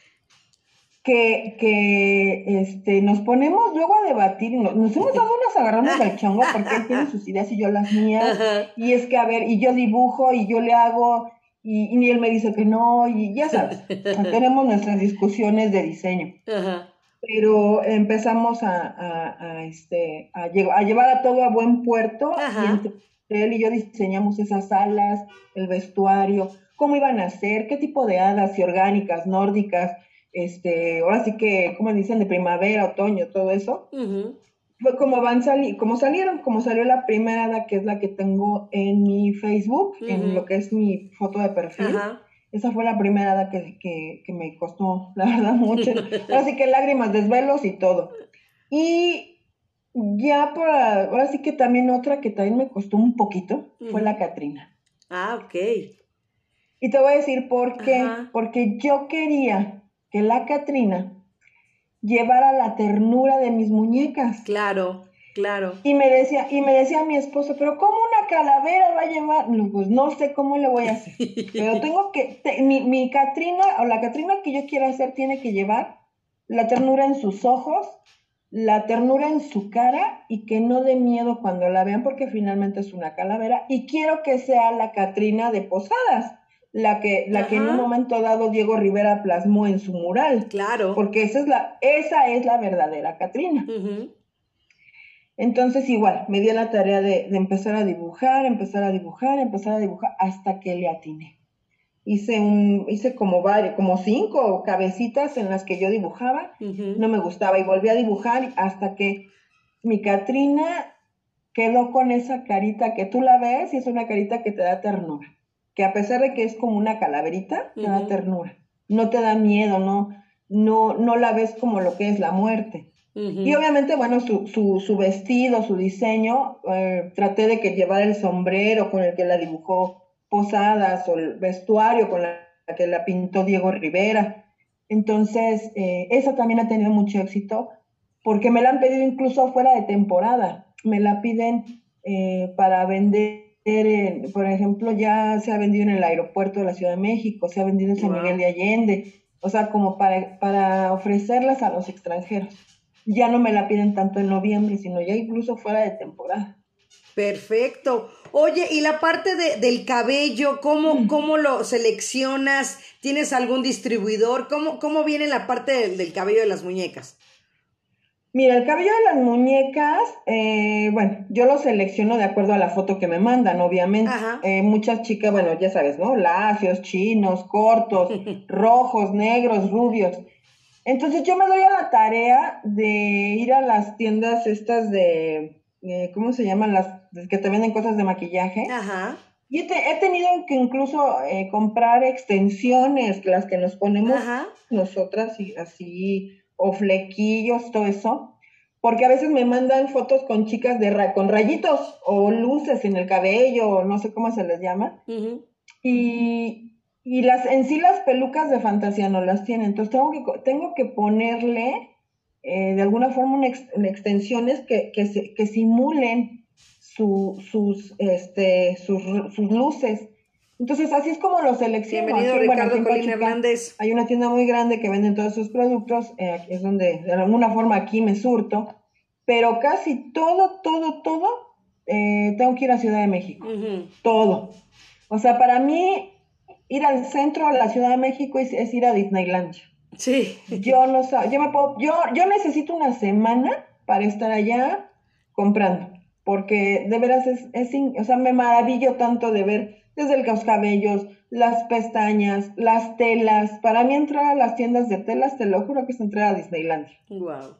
que, que este, nos ponemos luego a debatir, nos, nos hemos dado unas agarrones del chongo porque él tiene <laughs> sus ideas y yo las mías. Y es que, a ver, y yo dibujo y yo le hago, y, y él me dice que no, y ya sabes, <laughs> tenemos nuestras discusiones de diseño. Ajá. Pero empezamos a, a, a, este, a, lle- a llevar a todo a buen puerto Ajá. y entre él y yo diseñamos esas salas, el vestuario, cómo iban a ser, qué tipo de hadas, si orgánicas, nórdicas, este, ahora sí que, como dicen, de primavera, otoño, todo eso Ujú. Fue como van sali como salieron, como salió la primera hada que es la que tengo en mi Facebook, en lo que es mi foto de perfil. Esa fue la primera hada que, que, que me costó, la verdad, mucho. <laughs> Así que lágrimas, desvelos y todo. Y ya por ahora sí que también otra que también me costó un poquito fue la Catrina. Ah, ok. Y te voy a decir por qué. Porque yo quería que la Catrina llevara la ternura de mis muñecas. Claro, claro. Y me decía, y me decía mi esposo, pero ¿cómo una calavera va a llevar? No, pues no sé cómo le voy a hacer. Pero tengo que, te- mi, mi Catrina, o la Catrina que yo quiero hacer, tiene que llevar la ternura en sus ojos, la ternura en su cara y que no dé miedo cuando la vean, porque finalmente es una calavera. Y quiero que sea la Catrina de Posadas, la que, la que en un momento dado Diego Rivera plasmó en su mural. Claro. Porque esa es la, esa es la verdadera Catrina. Entonces igual, me di a la tarea de, de empezar a dibujar, empezar a dibujar, empezar a dibujar, hasta que le atiné. Hice un, hice como varios, como cinco cabecitas en las que yo dibujaba, no me gustaba y volví a dibujar hasta que mi Catrina quedó con esa carita que tú la ves y es una carita que te da ternura, que a pesar de que es como una calaverita, te da ternura, no te da miedo, no, no, no la ves como lo que es la muerte. Y obviamente, bueno, su, su, su vestido, su diseño, eh, traté de que llevara el sombrero con el que la dibujó Posadas o el vestuario con la que la pintó Diego Rivera. Entonces, eh, esa también ha tenido mucho éxito porque me la han pedido incluso fuera de temporada. Me la piden eh, para vender, por ejemplo, ya se ha vendido en el aeropuerto de la Ciudad de México, se ha vendido en San Wow. Miguel de Allende, o sea, como para, para ofrecerlas a los extranjeros ya no me la piden tanto en noviembre, sino ya incluso fuera de temporada. Perfecto. Oye, y la parte de- del cabello, Mm. ¿cómo, ¿cómo lo seleccionas? ¿Tienes algún distribuidor? ¿Cómo, cómo viene la parte del, del cabello de las muñecas? Mira, el cabello de las muñecas, eh, bueno, yo lo selecciono de acuerdo a la foto que me mandan, obviamente. Eh, muchas chicas, bueno, ya sabes, ¿no? Lacios, chinos, cortos, <laughs> rojos, negros, rubios. Entonces yo me doy a la tarea de ir a las tiendas estas de, eh, ¿cómo se llaman? Las que te venden cosas de maquillaje. Ajá. Y he, te- he tenido que incluso eh, comprar extensiones, las que nos ponemos Ajá. nosotras, y así, o flequillos, todo eso, porque a veces me mandan fotos con chicas de ra- con rayitos o luces en el cabello, o no sé cómo se les llama, y, y las en sí las pelucas de fantasía no las tienen, entonces tengo que, tengo que ponerle eh, de alguna forma una ex- una extensiones que, que, se- que simulen su- sus, este, sus, sus luces. Entonces, así es como los selecciono. Bienvenido, Aquí, bueno, Ricardo Colín Pachuca Hernández. Hay una tienda muy grande que venden todos sus productos, eh, es donde de alguna forma aquí me surto, pero casi todo, todo, todo, eh, tengo que ir a Ciudad de México, todo. O sea, para mí ir al centro de la Ciudad de México es, es ir a Disneylandia. Sí. Yo no yo me puedo, yo, yo necesito una semana para estar allá comprando, porque de veras es, es o sea, me maravillo tanto de ver desde el los cabellos, las pestañas, las telas. Para mí entrar a las tiendas de telas, te lo juro que es entrar a Disneylandia. Wow.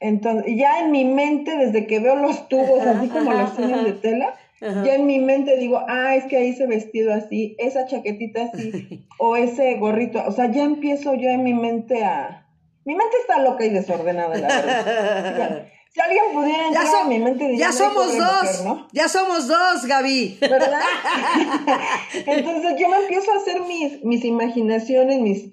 Entonces, ya en mi mente, desde que veo los tubos, así como los de tela, Ajá. ya en mi mente digo, ah, es que ahí ese vestido así, esa chaquetita así, <laughs> o ese gorrito. O sea, ya empiezo yo en mi mente a... Mi mente está loca y desordenada, la verdad. <laughs> Si alguien pudiera Ya, entrar so- a mi mente, ya "No hay somos dos. mujer", ¿no? Ya somos dos, Gaby. ¿Verdad? <laughs> Entonces yo me empiezo a hacer mis, mis imaginaciones, mis,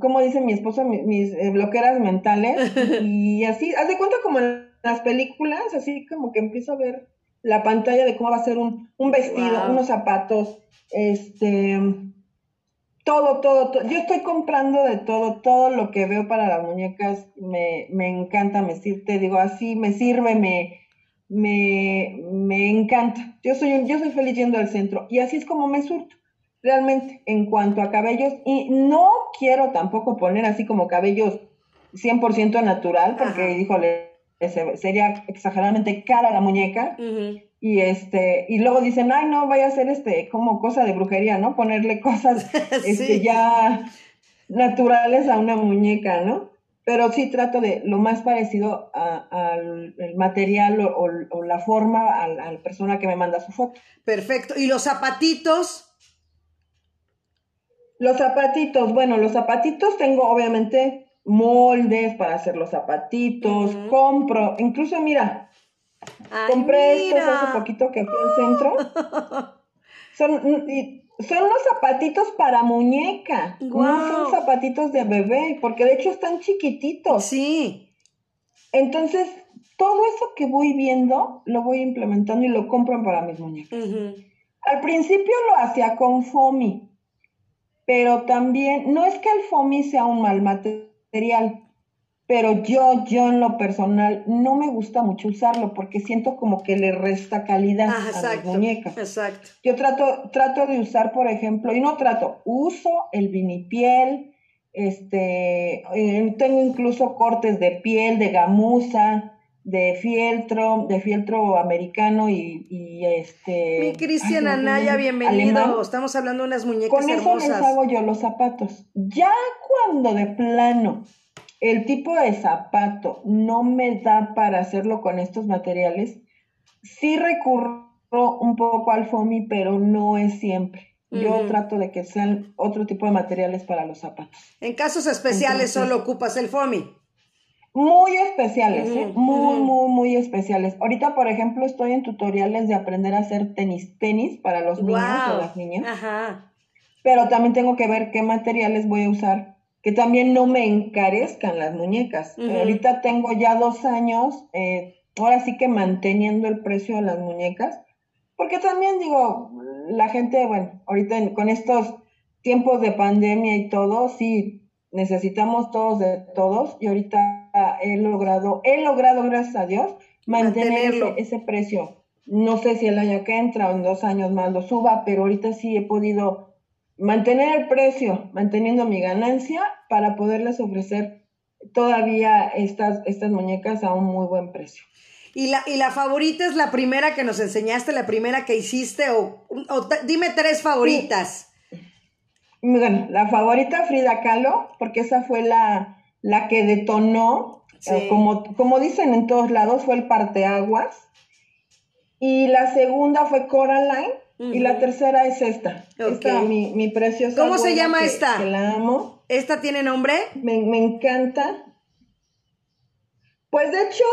como dice mi esposa, mis, mis, eh, bloqueras mentales. <laughs> Y así, haz de cuenta como en las películas, así como que empiezo a ver la pantalla de cómo va a ser un, un vestido, Wow. unos zapatos, este, todo, todo, todo. Yo estoy comprando de todo, todo lo que veo para las muñecas me, me encanta, me sirve, te digo así, me sirve, me, me, me encanta. Yo soy, un- yo soy feliz yendo al centro y así es como me surto. Realmente, en cuanto a cabellos, y no quiero tampoco poner así como cabellos 100% natural, porque, Ajá. híjole, sería exageradamente cara la muñeca. Ujú. Y este, y luego dicen, ay no, vaya a ser este, como cosa de brujería, ¿no? Ponerle cosas <laughs> este, ya naturales a una muñeca, ¿no? Pero sí trato de lo más parecido al material o, o- o la forma a la, persona que me manda su foto. Perfecto. ¿Y los zapatitos? Los zapatitos, bueno, los zapatitos tengo obviamente moldes para hacer los zapatitos, compro, incluso mira, Ay, Compré estos mira. hace poquito que fui al centro. Son, y son unos zapatitos para muñeca. No son zapatitos de bebé, porque de hecho están chiquititos. Sí. Entonces, todo eso que voy viendo, lo voy implementando y lo compran para mis muñecas. Al principio lo hacía con foamy, pero también, no es que el foamy sea un mal material, pero yo, yo en lo personal, no me gusta mucho usarlo porque siento como que le resta calidad Ah, a exacto. muñecas. Exacto. Yo trato, trato de usar, por ejemplo, y no trato, uso el vinipiel, este, eh, tengo incluso cortes de piel, de gamuza, de fieltro, de fieltro americano y, y este. Mi Cristian no, Anaya, bienvenido. alemán. Estamos hablando de unas muñecas Con eso les hago yo los zapatos. Ya cuando de plano el tipo de zapato no me da para hacerlo con estos materiales, sí recurro un poco al foamy, pero no es siempre. Yo trato de que sean otro tipo de materiales para los zapatos. En casos especiales Entonces- solo ocupas el foamy. Muy especiales, ¿eh? Muy, muy, muy especiales. Ahorita, por ejemplo, estoy en tutoriales de aprender a hacer tenis, tenis para los niños o las niñas. Ajá. pero también tengo que ver qué materiales voy a usar, que también no me encarezcan las muñecas. Eh, ahorita tengo ya dos años, eh, ahora sí que manteniendo el precio de las muñecas, porque también digo, la gente, bueno, ahorita con estos tiempos de pandemia y todo, sí, necesitamos todos de todos, y ahorita he logrado, he logrado, gracias a Dios, mantener ese, ese precio. No sé si el año que entra o en dos años más lo suba, pero ahorita sí he podido mantener el precio, manteniendo mi ganancia para poderles ofrecer todavía estas, estas muñecas a un muy buen precio. ¿Y la, ¿Y la favorita es la primera que nos enseñaste, la primera que hiciste? O, dime tres favoritas. Bueno, la favorita Frida Kahlo, porque esa fue la, la que detonó, Sí. eh, como, como dicen en todos lados, fue el parteaguas. Y la segunda fue Coraline. Y la tercera es esta. Esta, mi, mi preciosa. ¿Cómo se llama que- esta? Que la amo. ¿Esta tiene nombre? Me, me encanta. Pues de hecho,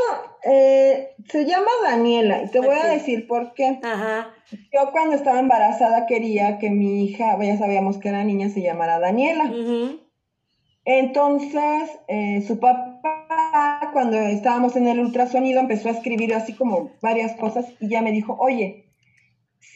eh, se llama Daniela. Y te voy a decir por qué. Ajá. Yo cuando estaba embarazada quería que mi hija, ya sabíamos que era niña, se llamara Daniela. Ujú. Entonces, eh, su papá, cuando estábamos en el ultrasonido, empezó a escribir así como varias cosas y ya me dijo, oye,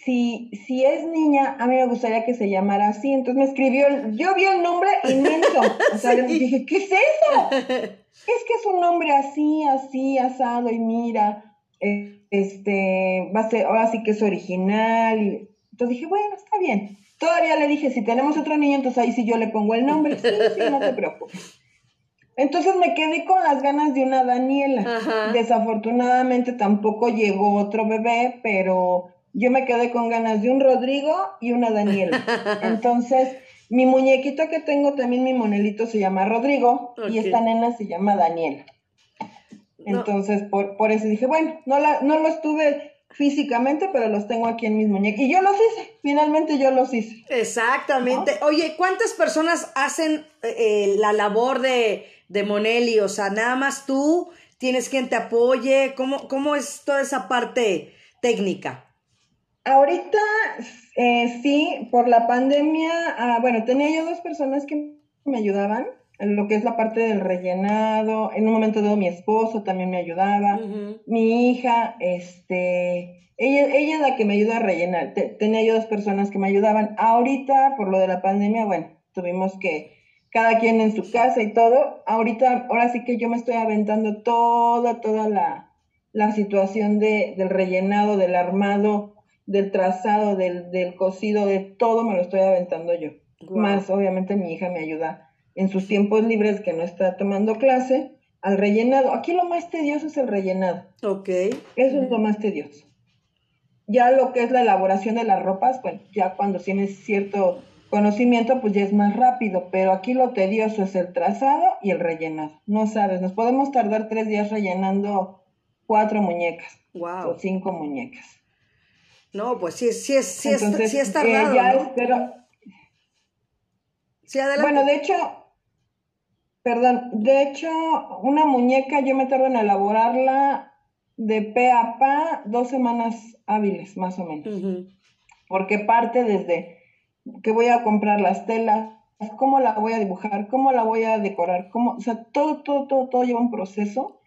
si, si es niña, a mí me gustaría que se llamara así. Entonces me escribió, yo vi el nombre inmenso. O sea, <laughs> le dije, ¿qué es eso? <laughs> es que es un nombre así, así, asado, y mira, eh, este, va a ser, ahora sí que es original. Y, entonces dije, bueno, está bien. Todavía le dije, si tenemos otro niño, entonces ahí sí yo le pongo el nombre. Sí, sí, no te preocupes. Entonces me quedé con las ganas de una Daniela. Desafortunadamente tampoco llegó otro bebé, pero yo me quedé con ganas de un Rodrigo y una Daniela. <laughs> Entonces, mi muñequito que tengo, también mi monelito se llama Rodrigo y esta nena se llama Daniela. Entonces, por, por eso dije, bueno, no, la, no los tuve físicamente, pero los tengo aquí en mis muñecos. Y yo los hice, finalmente yo los hice. Exactamente. Oye, ¿cuántas personas hacen eh, la labor de, de Monelli? O sea, nada más tú, tienes quien te apoye. ¿Cómo, cómo es toda esa parte técnica? Ahorita eh, sí, por la pandemia, ah, bueno, tenía yo dos personas que me ayudaban en lo que es la parte del rellenado. En un momento dado mi esposo también me ayudaba, mi hija, este, ella, ella es la que me ayuda a rellenar. tenía yo dos personas que me ayudaban. Ahorita, por lo de la pandemia, bueno, tuvimos que cada quien en su casa y todo. Ahorita, ahora sí que yo me estoy aventando toda, toda la, la situación de, del rellenado, del armado, del trazado, del, del cocido, de todo me lo estoy aventando yo. Más, obviamente, mi hija me ayuda en sus tiempos libres que no está tomando clase, al rellenado. Aquí lo más tedioso es el rellenado. Ok. Eso es lo más tedioso. Ya lo que es la elaboración de las ropas, bueno, ya cuando tienes cierto conocimiento, pues ya es más rápido, pero aquí lo tedioso es el trazado y el rellenado. No sabes, nos podemos tardar tres días rellenando cuatro muñecas wow. o cinco muñecas. No, pues sí, sí es, sí es, sí es tardado. Eh, ya Sí, adelante. Bueno, de hecho, Perdón, de hecho, una muñeca yo me tardo en elaborarla de pe a pa dos semanas hábiles, más o menos. Porque parte desde que voy a comprar las telas, cómo la voy a dibujar, cómo la voy a decorar, cómo, o sea, todo, todo, todo, todo lleva un proceso.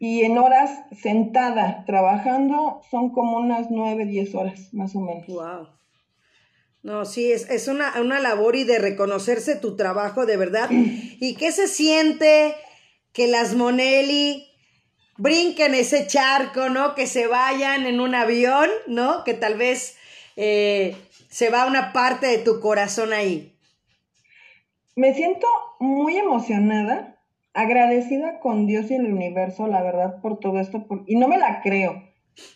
Y en horas sentada trabajando son como unas nueve, diez horas, más o menos. Wow. No, sí, es, es una, una labor y de reconocerse tu trabajo de verdad. <clears throat> ¿Y qué se siente que las Monelli brinquen ese charco, ¿no? Que se vayan en un avión, ¿no? Que tal vez eh, se va una parte de tu corazón ahí. Me siento muy emocionada, agradecida con Dios y el universo, la verdad, por todo esto, y no me la creo.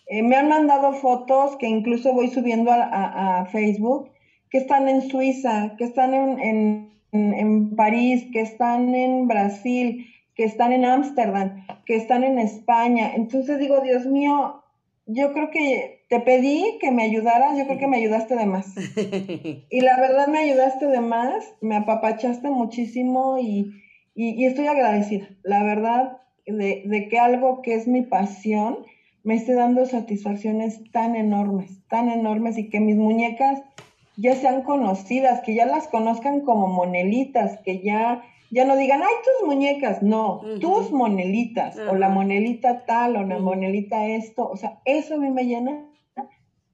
Eh, me han mandado fotos que incluso voy subiendo a, a Facebook que están en Suiza, que están en, en, París, que están en Brasil, que están en Ámsterdam, que están en España. Entonces digo, Dios mío, yo creo que te pedí que me ayudaras, yo creo que me ayudaste de más. <laughs> Y la verdad me ayudaste de más, me apapachaste muchísimo y, y, estoy agradecida, la verdad, de, de, que algo que es mi pasión me esté dando satisfacciones tan enormes, tan enormes y que mis muñecas ya sean conocidas, que ya las conozcan como monelitas, que ya, ya no digan, ay, tus muñecas, no, tus monelitas, o la monelita tal, o la monelita esto, o sea, eso a mí me llena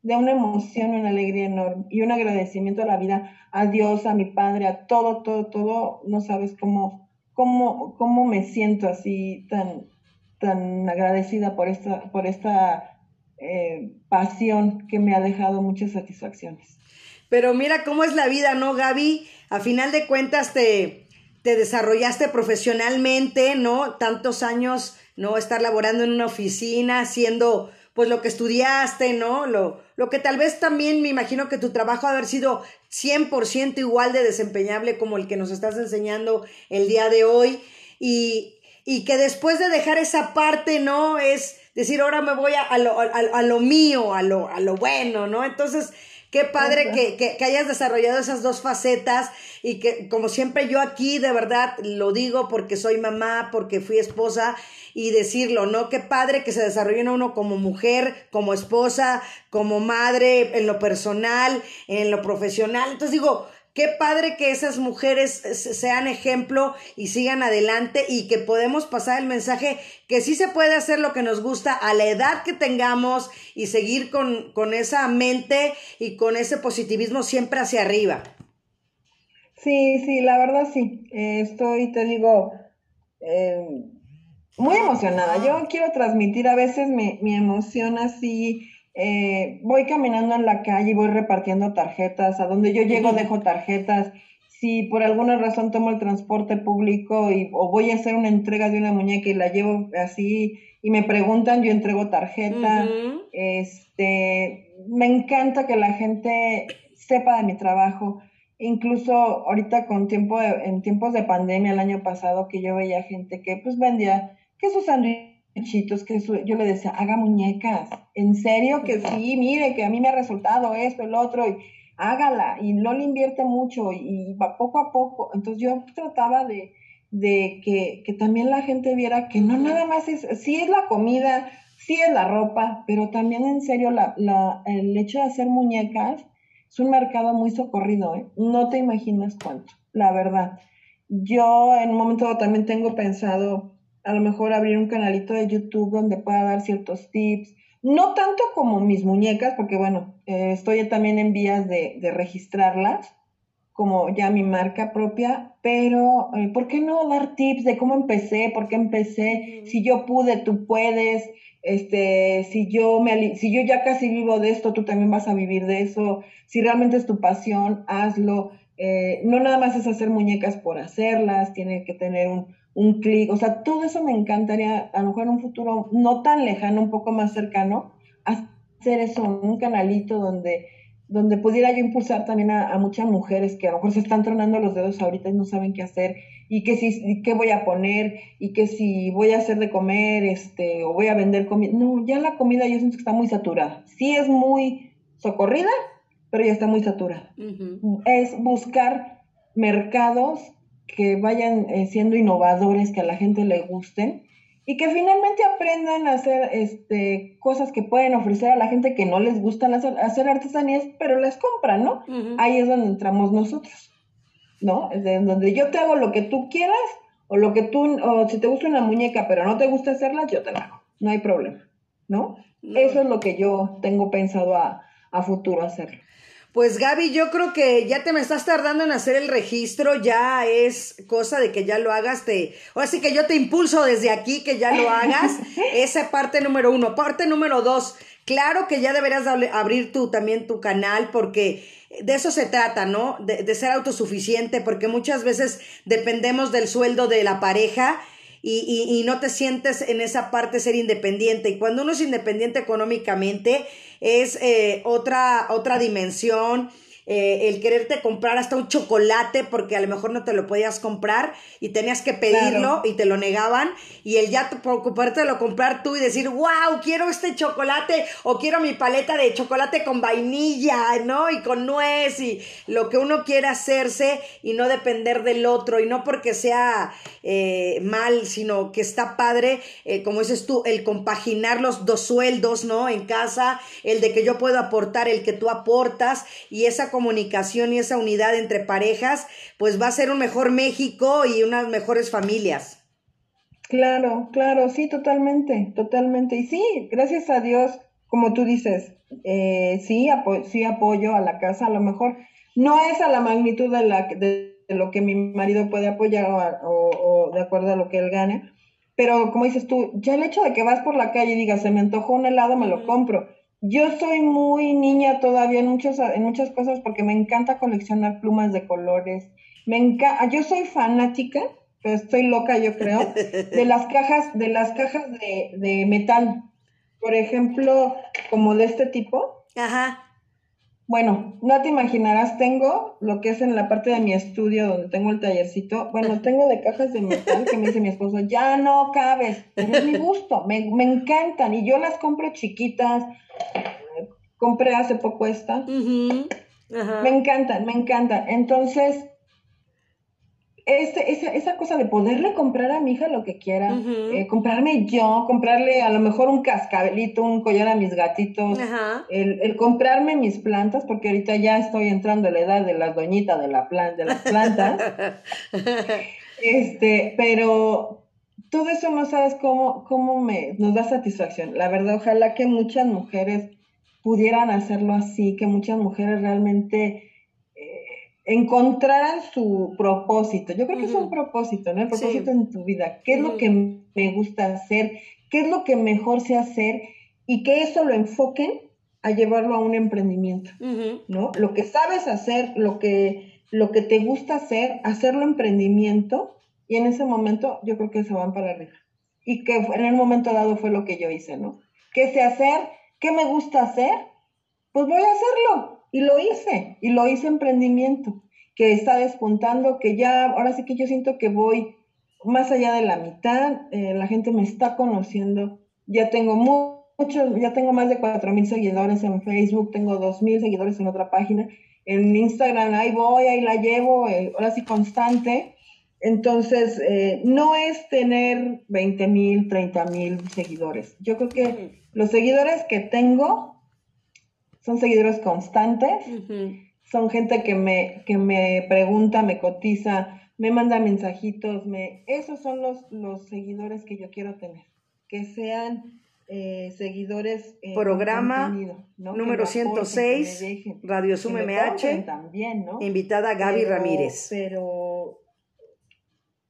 de una emoción, una alegría enorme y un agradecimiento a la vida, a Dios, a mi Padre, a todo, todo, todo, no sabes cómo, cómo, cómo me siento así tan, tan agradecida por esta, por esta eh, pasión que me ha dejado muchas satisfacciones. Pero mira cómo es la vida, ¿no, Gaby? A final de cuentas te, te desarrollaste profesionalmente, ¿no? Tantos años, ¿no? Estar laborando en una oficina, haciendo pues lo que estudiaste, ¿no? Lo, lo que tal vez también me imagino que tu trabajo ha haber sido 100% igual de desempeñable como el que nos estás enseñando el día de hoy. Y, y que después de dejar esa parte, ¿no? Es decir, ahora me voy a, a, lo, a, a lo mío, a lo, a lo bueno, ¿no? Entonces, Qué padre que, que, hayas desarrollado esas dos facetas y que como siempre yo aquí de verdad lo digo porque soy mamá, porque fui esposa y decirlo, ¿no? Qué padre que se desarrolle uno como mujer, como esposa, como madre, en lo personal, en lo profesional. Entonces digo, qué padre que esas mujeres sean ejemplo y sigan adelante y que podemos pasar el mensaje que sí se puede hacer lo que nos gusta a la edad que tengamos y seguir con, con esa mente y con ese positivismo siempre hacia arriba. Sí, sí, la verdad sí. Estoy, te digo, eh, muy emocionada. Yo quiero transmitir a veces mi, mi emoción así. Eh, voy caminando en la calle y voy repartiendo tarjetas. A donde yo llego dejo tarjetas. Si por alguna razón tomo el transporte público y, o voy a hacer una entrega de una muñeca y la llevo así y me preguntan, yo entrego tarjeta. Este, me encanta que la gente sepa de mi trabajo. Incluso ahorita con tiempo en tiempos de pandemia el año pasado que yo veía gente que pues vendía que sus sandwichitos, que yo le decía, haga muñecas, en serio que sí, mire, que a mí me ha resultado esto, el otro, y hágala, y no le invierte mucho, y, va poco a poco. Entonces yo trataba de, de que, que, también la gente viera que no nada más es, sí es la comida, sí es la ropa, pero también en serio la, la, el hecho de hacer muñecas es un mercado muy socorrido, ¿eh? no te imaginas cuánto, la verdad. Yo en un momento también tengo pensado a lo mejor abrir un canalito de YouTube donde pueda dar ciertos tips, no tanto como mis muñecas, porque bueno, eh, estoy también en vías de, de, registrarlas como ya mi marca propia, pero eh, ¿por qué no dar tips de cómo empecé, por qué empecé? Si yo pude, tú puedes, este, si yo me, si yo ya casi vivo de esto, tú también vas a vivir de eso. Si realmente es tu pasión, hazlo. Eh, no nada más es hacer muñecas por hacerlas, tiene que tener un, un clic, o sea, todo eso me encantaría, a lo mejor en un futuro no tan lejano, un poco más cercano, hacer eso, un canalito donde, donde pudiera yo impulsar también a, muchas mujeres que a lo mejor se están tronando los dedos ahorita y no saben qué hacer, y que si, qué voy a poner, y que si voy a hacer de comer, este, o voy a vender comida. No, ya la comida yo siento que está muy saturada. Sí es muy socorrida, pero ya está muy saturada. Es buscar mercados que vayan eh, siendo innovadores, que a la gente le gusten y que finalmente aprendan a hacer este, cosas que pueden ofrecer a la gente que no les gustan hacer, hacer artesanías, pero las compran, ¿no? Ahí es donde entramos nosotros, ¿no? Es donde yo te hago lo que tú quieras o lo que tú, o si te gusta una muñeca pero no te gusta hacerla, yo te la hago, no hay problema, ¿no? Eso es lo que yo tengo pensado a, a futuro hacerlo. Pues Gaby, yo creo que ya te me estás tardando en hacer el registro, ya es cosa de que ya lo hagas, te, o así que yo te impulso desde aquí que ya lo hagas, <laughs> esa parte número uno. Parte número dos, claro que ya deberías abrir tú también tu canal porque de eso se trata, ¿no? De, de ser autosuficiente, porque muchas veces dependemos del sueldo de la pareja y, y, y, no te sientes en esa parte ser independiente. Y cuando uno es independiente económicamente, es eh, otra, otra dimensión eh, el quererte comprar hasta un chocolate porque a lo mejor no te lo podías comprar y tenías que pedirlo y te lo negaban y el ya preocuparte de lo comprar tú y decir, wow, quiero este chocolate o quiero mi paleta de chocolate con vainilla, ¿no? Y con nuez y lo que uno quiera hacerse y no depender del otro y no porque sea eh, mal, sino que está padre, eh, como dices tú, el compaginar los dos sueldos, ¿no? En casa, el de que yo puedo aportar, el que tú aportas y esa comunicación y esa unidad entre parejas, pues va a ser un mejor México y unas mejores familias. Claro, claro, sí, totalmente, totalmente. Y sí, gracias a Dios, como tú dices, eh, sí, sí apoyo a la casa, a lo mejor no es a la magnitud de, la, de, lo que mi marido puede apoyar o, o, de acuerdo a lo que él gane, pero como dices tú, ya el hecho de que vas por la calle y digas, se me antojó un helado, me lo compro yo soy muy niña todavía en muchas, en muchas cosas porque me encanta coleccionar plumas de colores. Me encanta, yo soy fanática, pero estoy loca yo creo, <laughs> de las cajas, de las cajas de, de metal. Por ejemplo, como de este tipo. Ajá. Bueno, no te imaginarás, tengo lo que es en la parte de mi estudio donde tengo el tallercito. Bueno, <laughs> tengo de cajas de metal que me dice mi esposo, ya no cabes, pero es mi gusto, me, me encantan y yo las compro chiquitas. Compré hace poco esta. Me encantan, me encantan. Entonces, este, esa, esa cosa de poderle comprar a mi hija lo que quiera, eh, comprarme yo, comprarle a lo mejor un cascabelito, un collar a mis gatitos, el, el, comprarme mis plantas, porque ahorita ya estoy entrando en la edad de las doñitas de, la plan, de las plantas. <laughs> este, pero todo eso no sabes cómo, cómo me, nos da satisfacción. La verdad, ojalá que muchas mujeres pudieran hacerlo así, que muchas mujeres realmente encontraran su propósito. Yo creo que es un propósito, ¿no? El propósito en tu vida. ¿Qué es lo que me gusta hacer? ¿Qué es lo que mejor sé hacer? Y que eso lo enfoquen a llevarlo a un emprendimiento, ¿no? Lo que sabes hacer, lo que, lo que te gusta hacer, hacerlo emprendimiento y en ese momento yo creo que se van para arriba. Y que en el momento dado fue lo que yo hice, ¿no? ¿Qué sé hacer? ¿Qué me gusta hacer? Pues voy a hacerlo. Y lo hice, y lo hice emprendimiento, que está despuntando, que ya, ahora sí que yo siento que voy más allá de la mitad, eh, la gente me está conociendo, ya tengo muchos, ya tengo más de cuatro mil seguidores en Facebook, tengo dos mil seguidores en otra página, en Instagram ahí voy, ahí la llevo, eh, ahora sí constante. Entonces, eh, no es tener 20 mil, 30 mil seguidores. Yo creo que los seguidores que tengo son seguidores constantes, son gente que me, que me pregunta, me cotiza, me manda mensajitos, me, esos son los, los seguidores que yo quiero tener, que sean eh, seguidores. Eh, Programa número 106, Radio Sum MH, también, ¿no? invitada Gaby Ramírez. Pero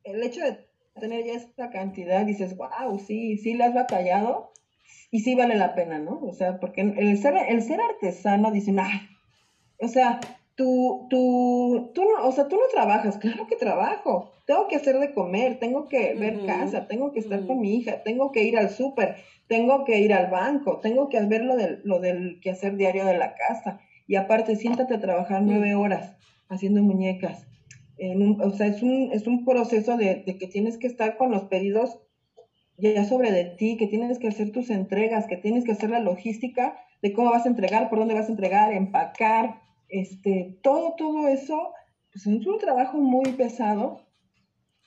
el hecho de tener ya esta cantidad, dices, wow, sí, sí la has batallado, y sí vale la pena, ¿no? O sea, porque el ser, el ser artesano, dicen, ay, o sea, tú, tú, tú no, o sea, tú no trabajas, claro que trabajo, tengo que hacer de comer, tengo que ver casa, tengo que estar con mi hija, tengo que ir al súper, tengo que ir al banco, tengo que ver lo del, lo del quehacer diario de la casa, y aparte, siéntate a trabajar nueve horas haciendo muñecas. En un, o sea, es un, es un proceso de, de que tienes que estar con los pedidos ya sobre de ti, que tienes que hacer tus entregas, que tienes que hacer la logística de cómo vas a entregar, por dónde vas a entregar, empacar, este, todo, todo eso, pues es un trabajo muy pesado,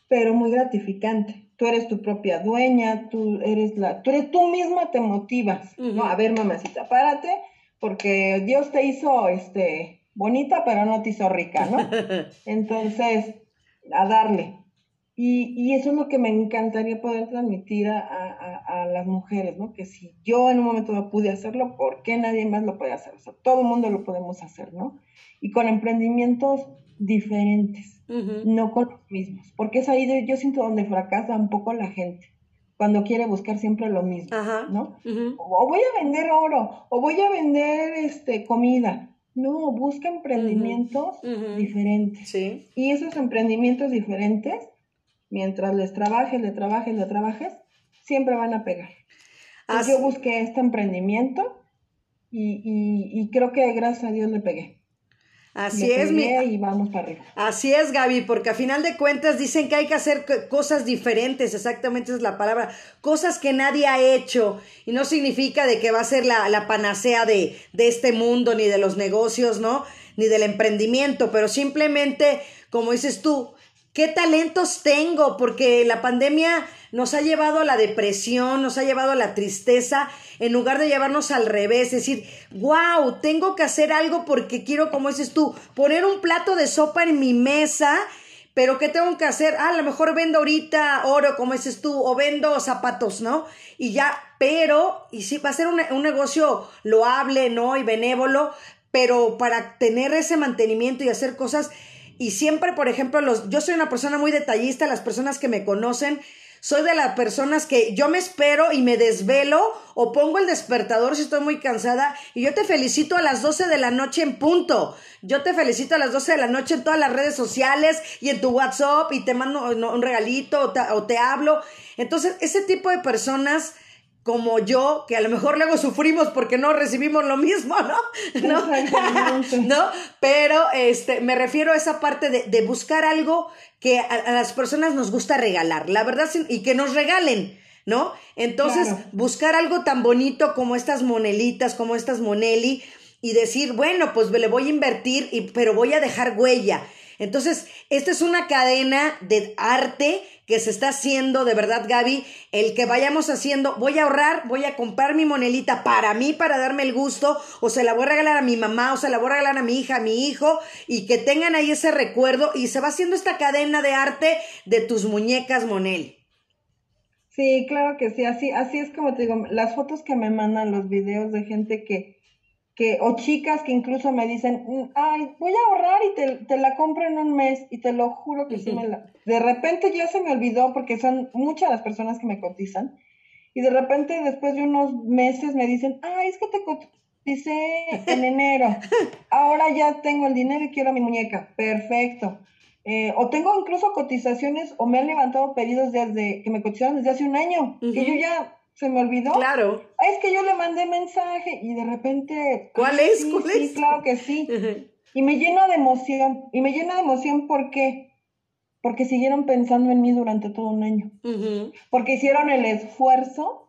pero muy gratificante. Tú eres tu propia dueña, tú eres la, tú eres tú misma te motivas, ¿no? A ver, mamacita, párate, porque Dios te hizo, este, bonita, pero no te hizo rica, ¿no? <laughs> Entonces, a darle. Y, y, eso es lo que me encantaría poder transmitir a, a, a, las mujeres, ¿no? Que si yo en un momento no pude hacerlo, ¿por qué nadie más lo puede hacer? O sea, todo el mundo lo podemos hacer, ¿no? Y con emprendimientos diferentes, no con los mismos. Porque es ahí de, yo siento donde fracasa un poco la gente, cuando quiere buscar siempre lo mismo, ¿no? O voy a vender oro, o voy a vender este, comida. No, busca emprendimientos diferentes. Sí. Y esos emprendimientos diferentes mientras les trabajes, le trabajes, le trabajes, siempre van a pegar. yo busqué este emprendimiento y, creo que gracias a Dios le pegué. Así es, mi... y vamos para arriba. Así es, Gaby, porque a final de cuentas dicen que hay que hacer cosas diferentes, exactamente es la palabra, cosas que nadie ha hecho, y no significa de que va a ser la, la panacea de, de este mundo, ni de los negocios, ¿no? Ni del emprendimiento, pero simplemente, como dices tú, qué talentos tengo, porque la pandemia nos ha llevado a la depresión, nos ha llevado a la tristeza, en lugar de llevarnos al revés, decir, wow, tengo que hacer algo porque quiero, como dices tú, poner un plato de sopa en mi mesa. Pero ¿qué tengo que hacer? Ah, a lo mejor vendo ahorita oro, como dices tú, o vendo zapatos, ¿no? Y ya, pero, y sí, va a ser un, un negocio loable, ¿no? Y benévolo, pero para tener ese mantenimiento y hacer cosas y siempre, por ejemplo, los, yo soy una persona muy detallista, las personas que me conocen, soy de las personas que yo me espero y me desvelo o pongo el despertador si estoy muy cansada y yo te felicito a las 12 de la noche en punto. Yo te felicito a las 12 de la noche en todas las redes sociales y en tu WhatsApp y te mando un regalito o te, o te hablo. Entonces, ese tipo de personas como yo, que a lo mejor luego sufrimos porque no recibimos lo mismo, ¿no? <laughs> <laughs> ¿No? Pero este, me refiero a esa parte de, buscar algo que a, las personas nos gusta regalar, la verdad, y que nos regalen, ¿no? Entonces, buscar algo tan bonito como estas monelitas, como estas moneli, y decir, bueno, pues le voy a invertir, y, pero voy a dejar huella. Entonces, esta es una cadena de arte que se está haciendo, de verdad, Gaby, el que vayamos haciendo, voy a ahorrar, voy a comprar mi monelita para mí, para darme el gusto, o se la voy a regalar a mi mamá, o se la voy a regalar a mi hija, a mi hijo, y que tengan ahí ese recuerdo, y se va haciendo esta cadena de arte de tus muñecas, Monel. Sí, claro que sí, así, así es como te digo, las fotos que me mandan, los videos de gente que, que, o chicas que incluso me dicen, mm, ay, voy a ahorrar y te, te la compro en un mes, y te lo juro que sí me la... De repente ya se me olvidó porque son muchas las personas que me cotizan, y de repente después de unos meses me dicen, ay, es que te coticé en <laughs> enero, ahora ya tengo el dinero y quiero mi muñeca, perfecto. Eh, o tengo incluso cotizaciones o me han levantado pedidos desde que me cotizaron desde hace un año, que yo ya se me olvidó. Claro. es que yo le mandé mensaje y de repente. ¿Cuál es? Sí, ¿Cuál sí, es? claro que sí. <laughs> Y me llena de emoción. Y me llena de emoción porque porque siguieron pensando en mí durante todo un año. Porque hicieron el esfuerzo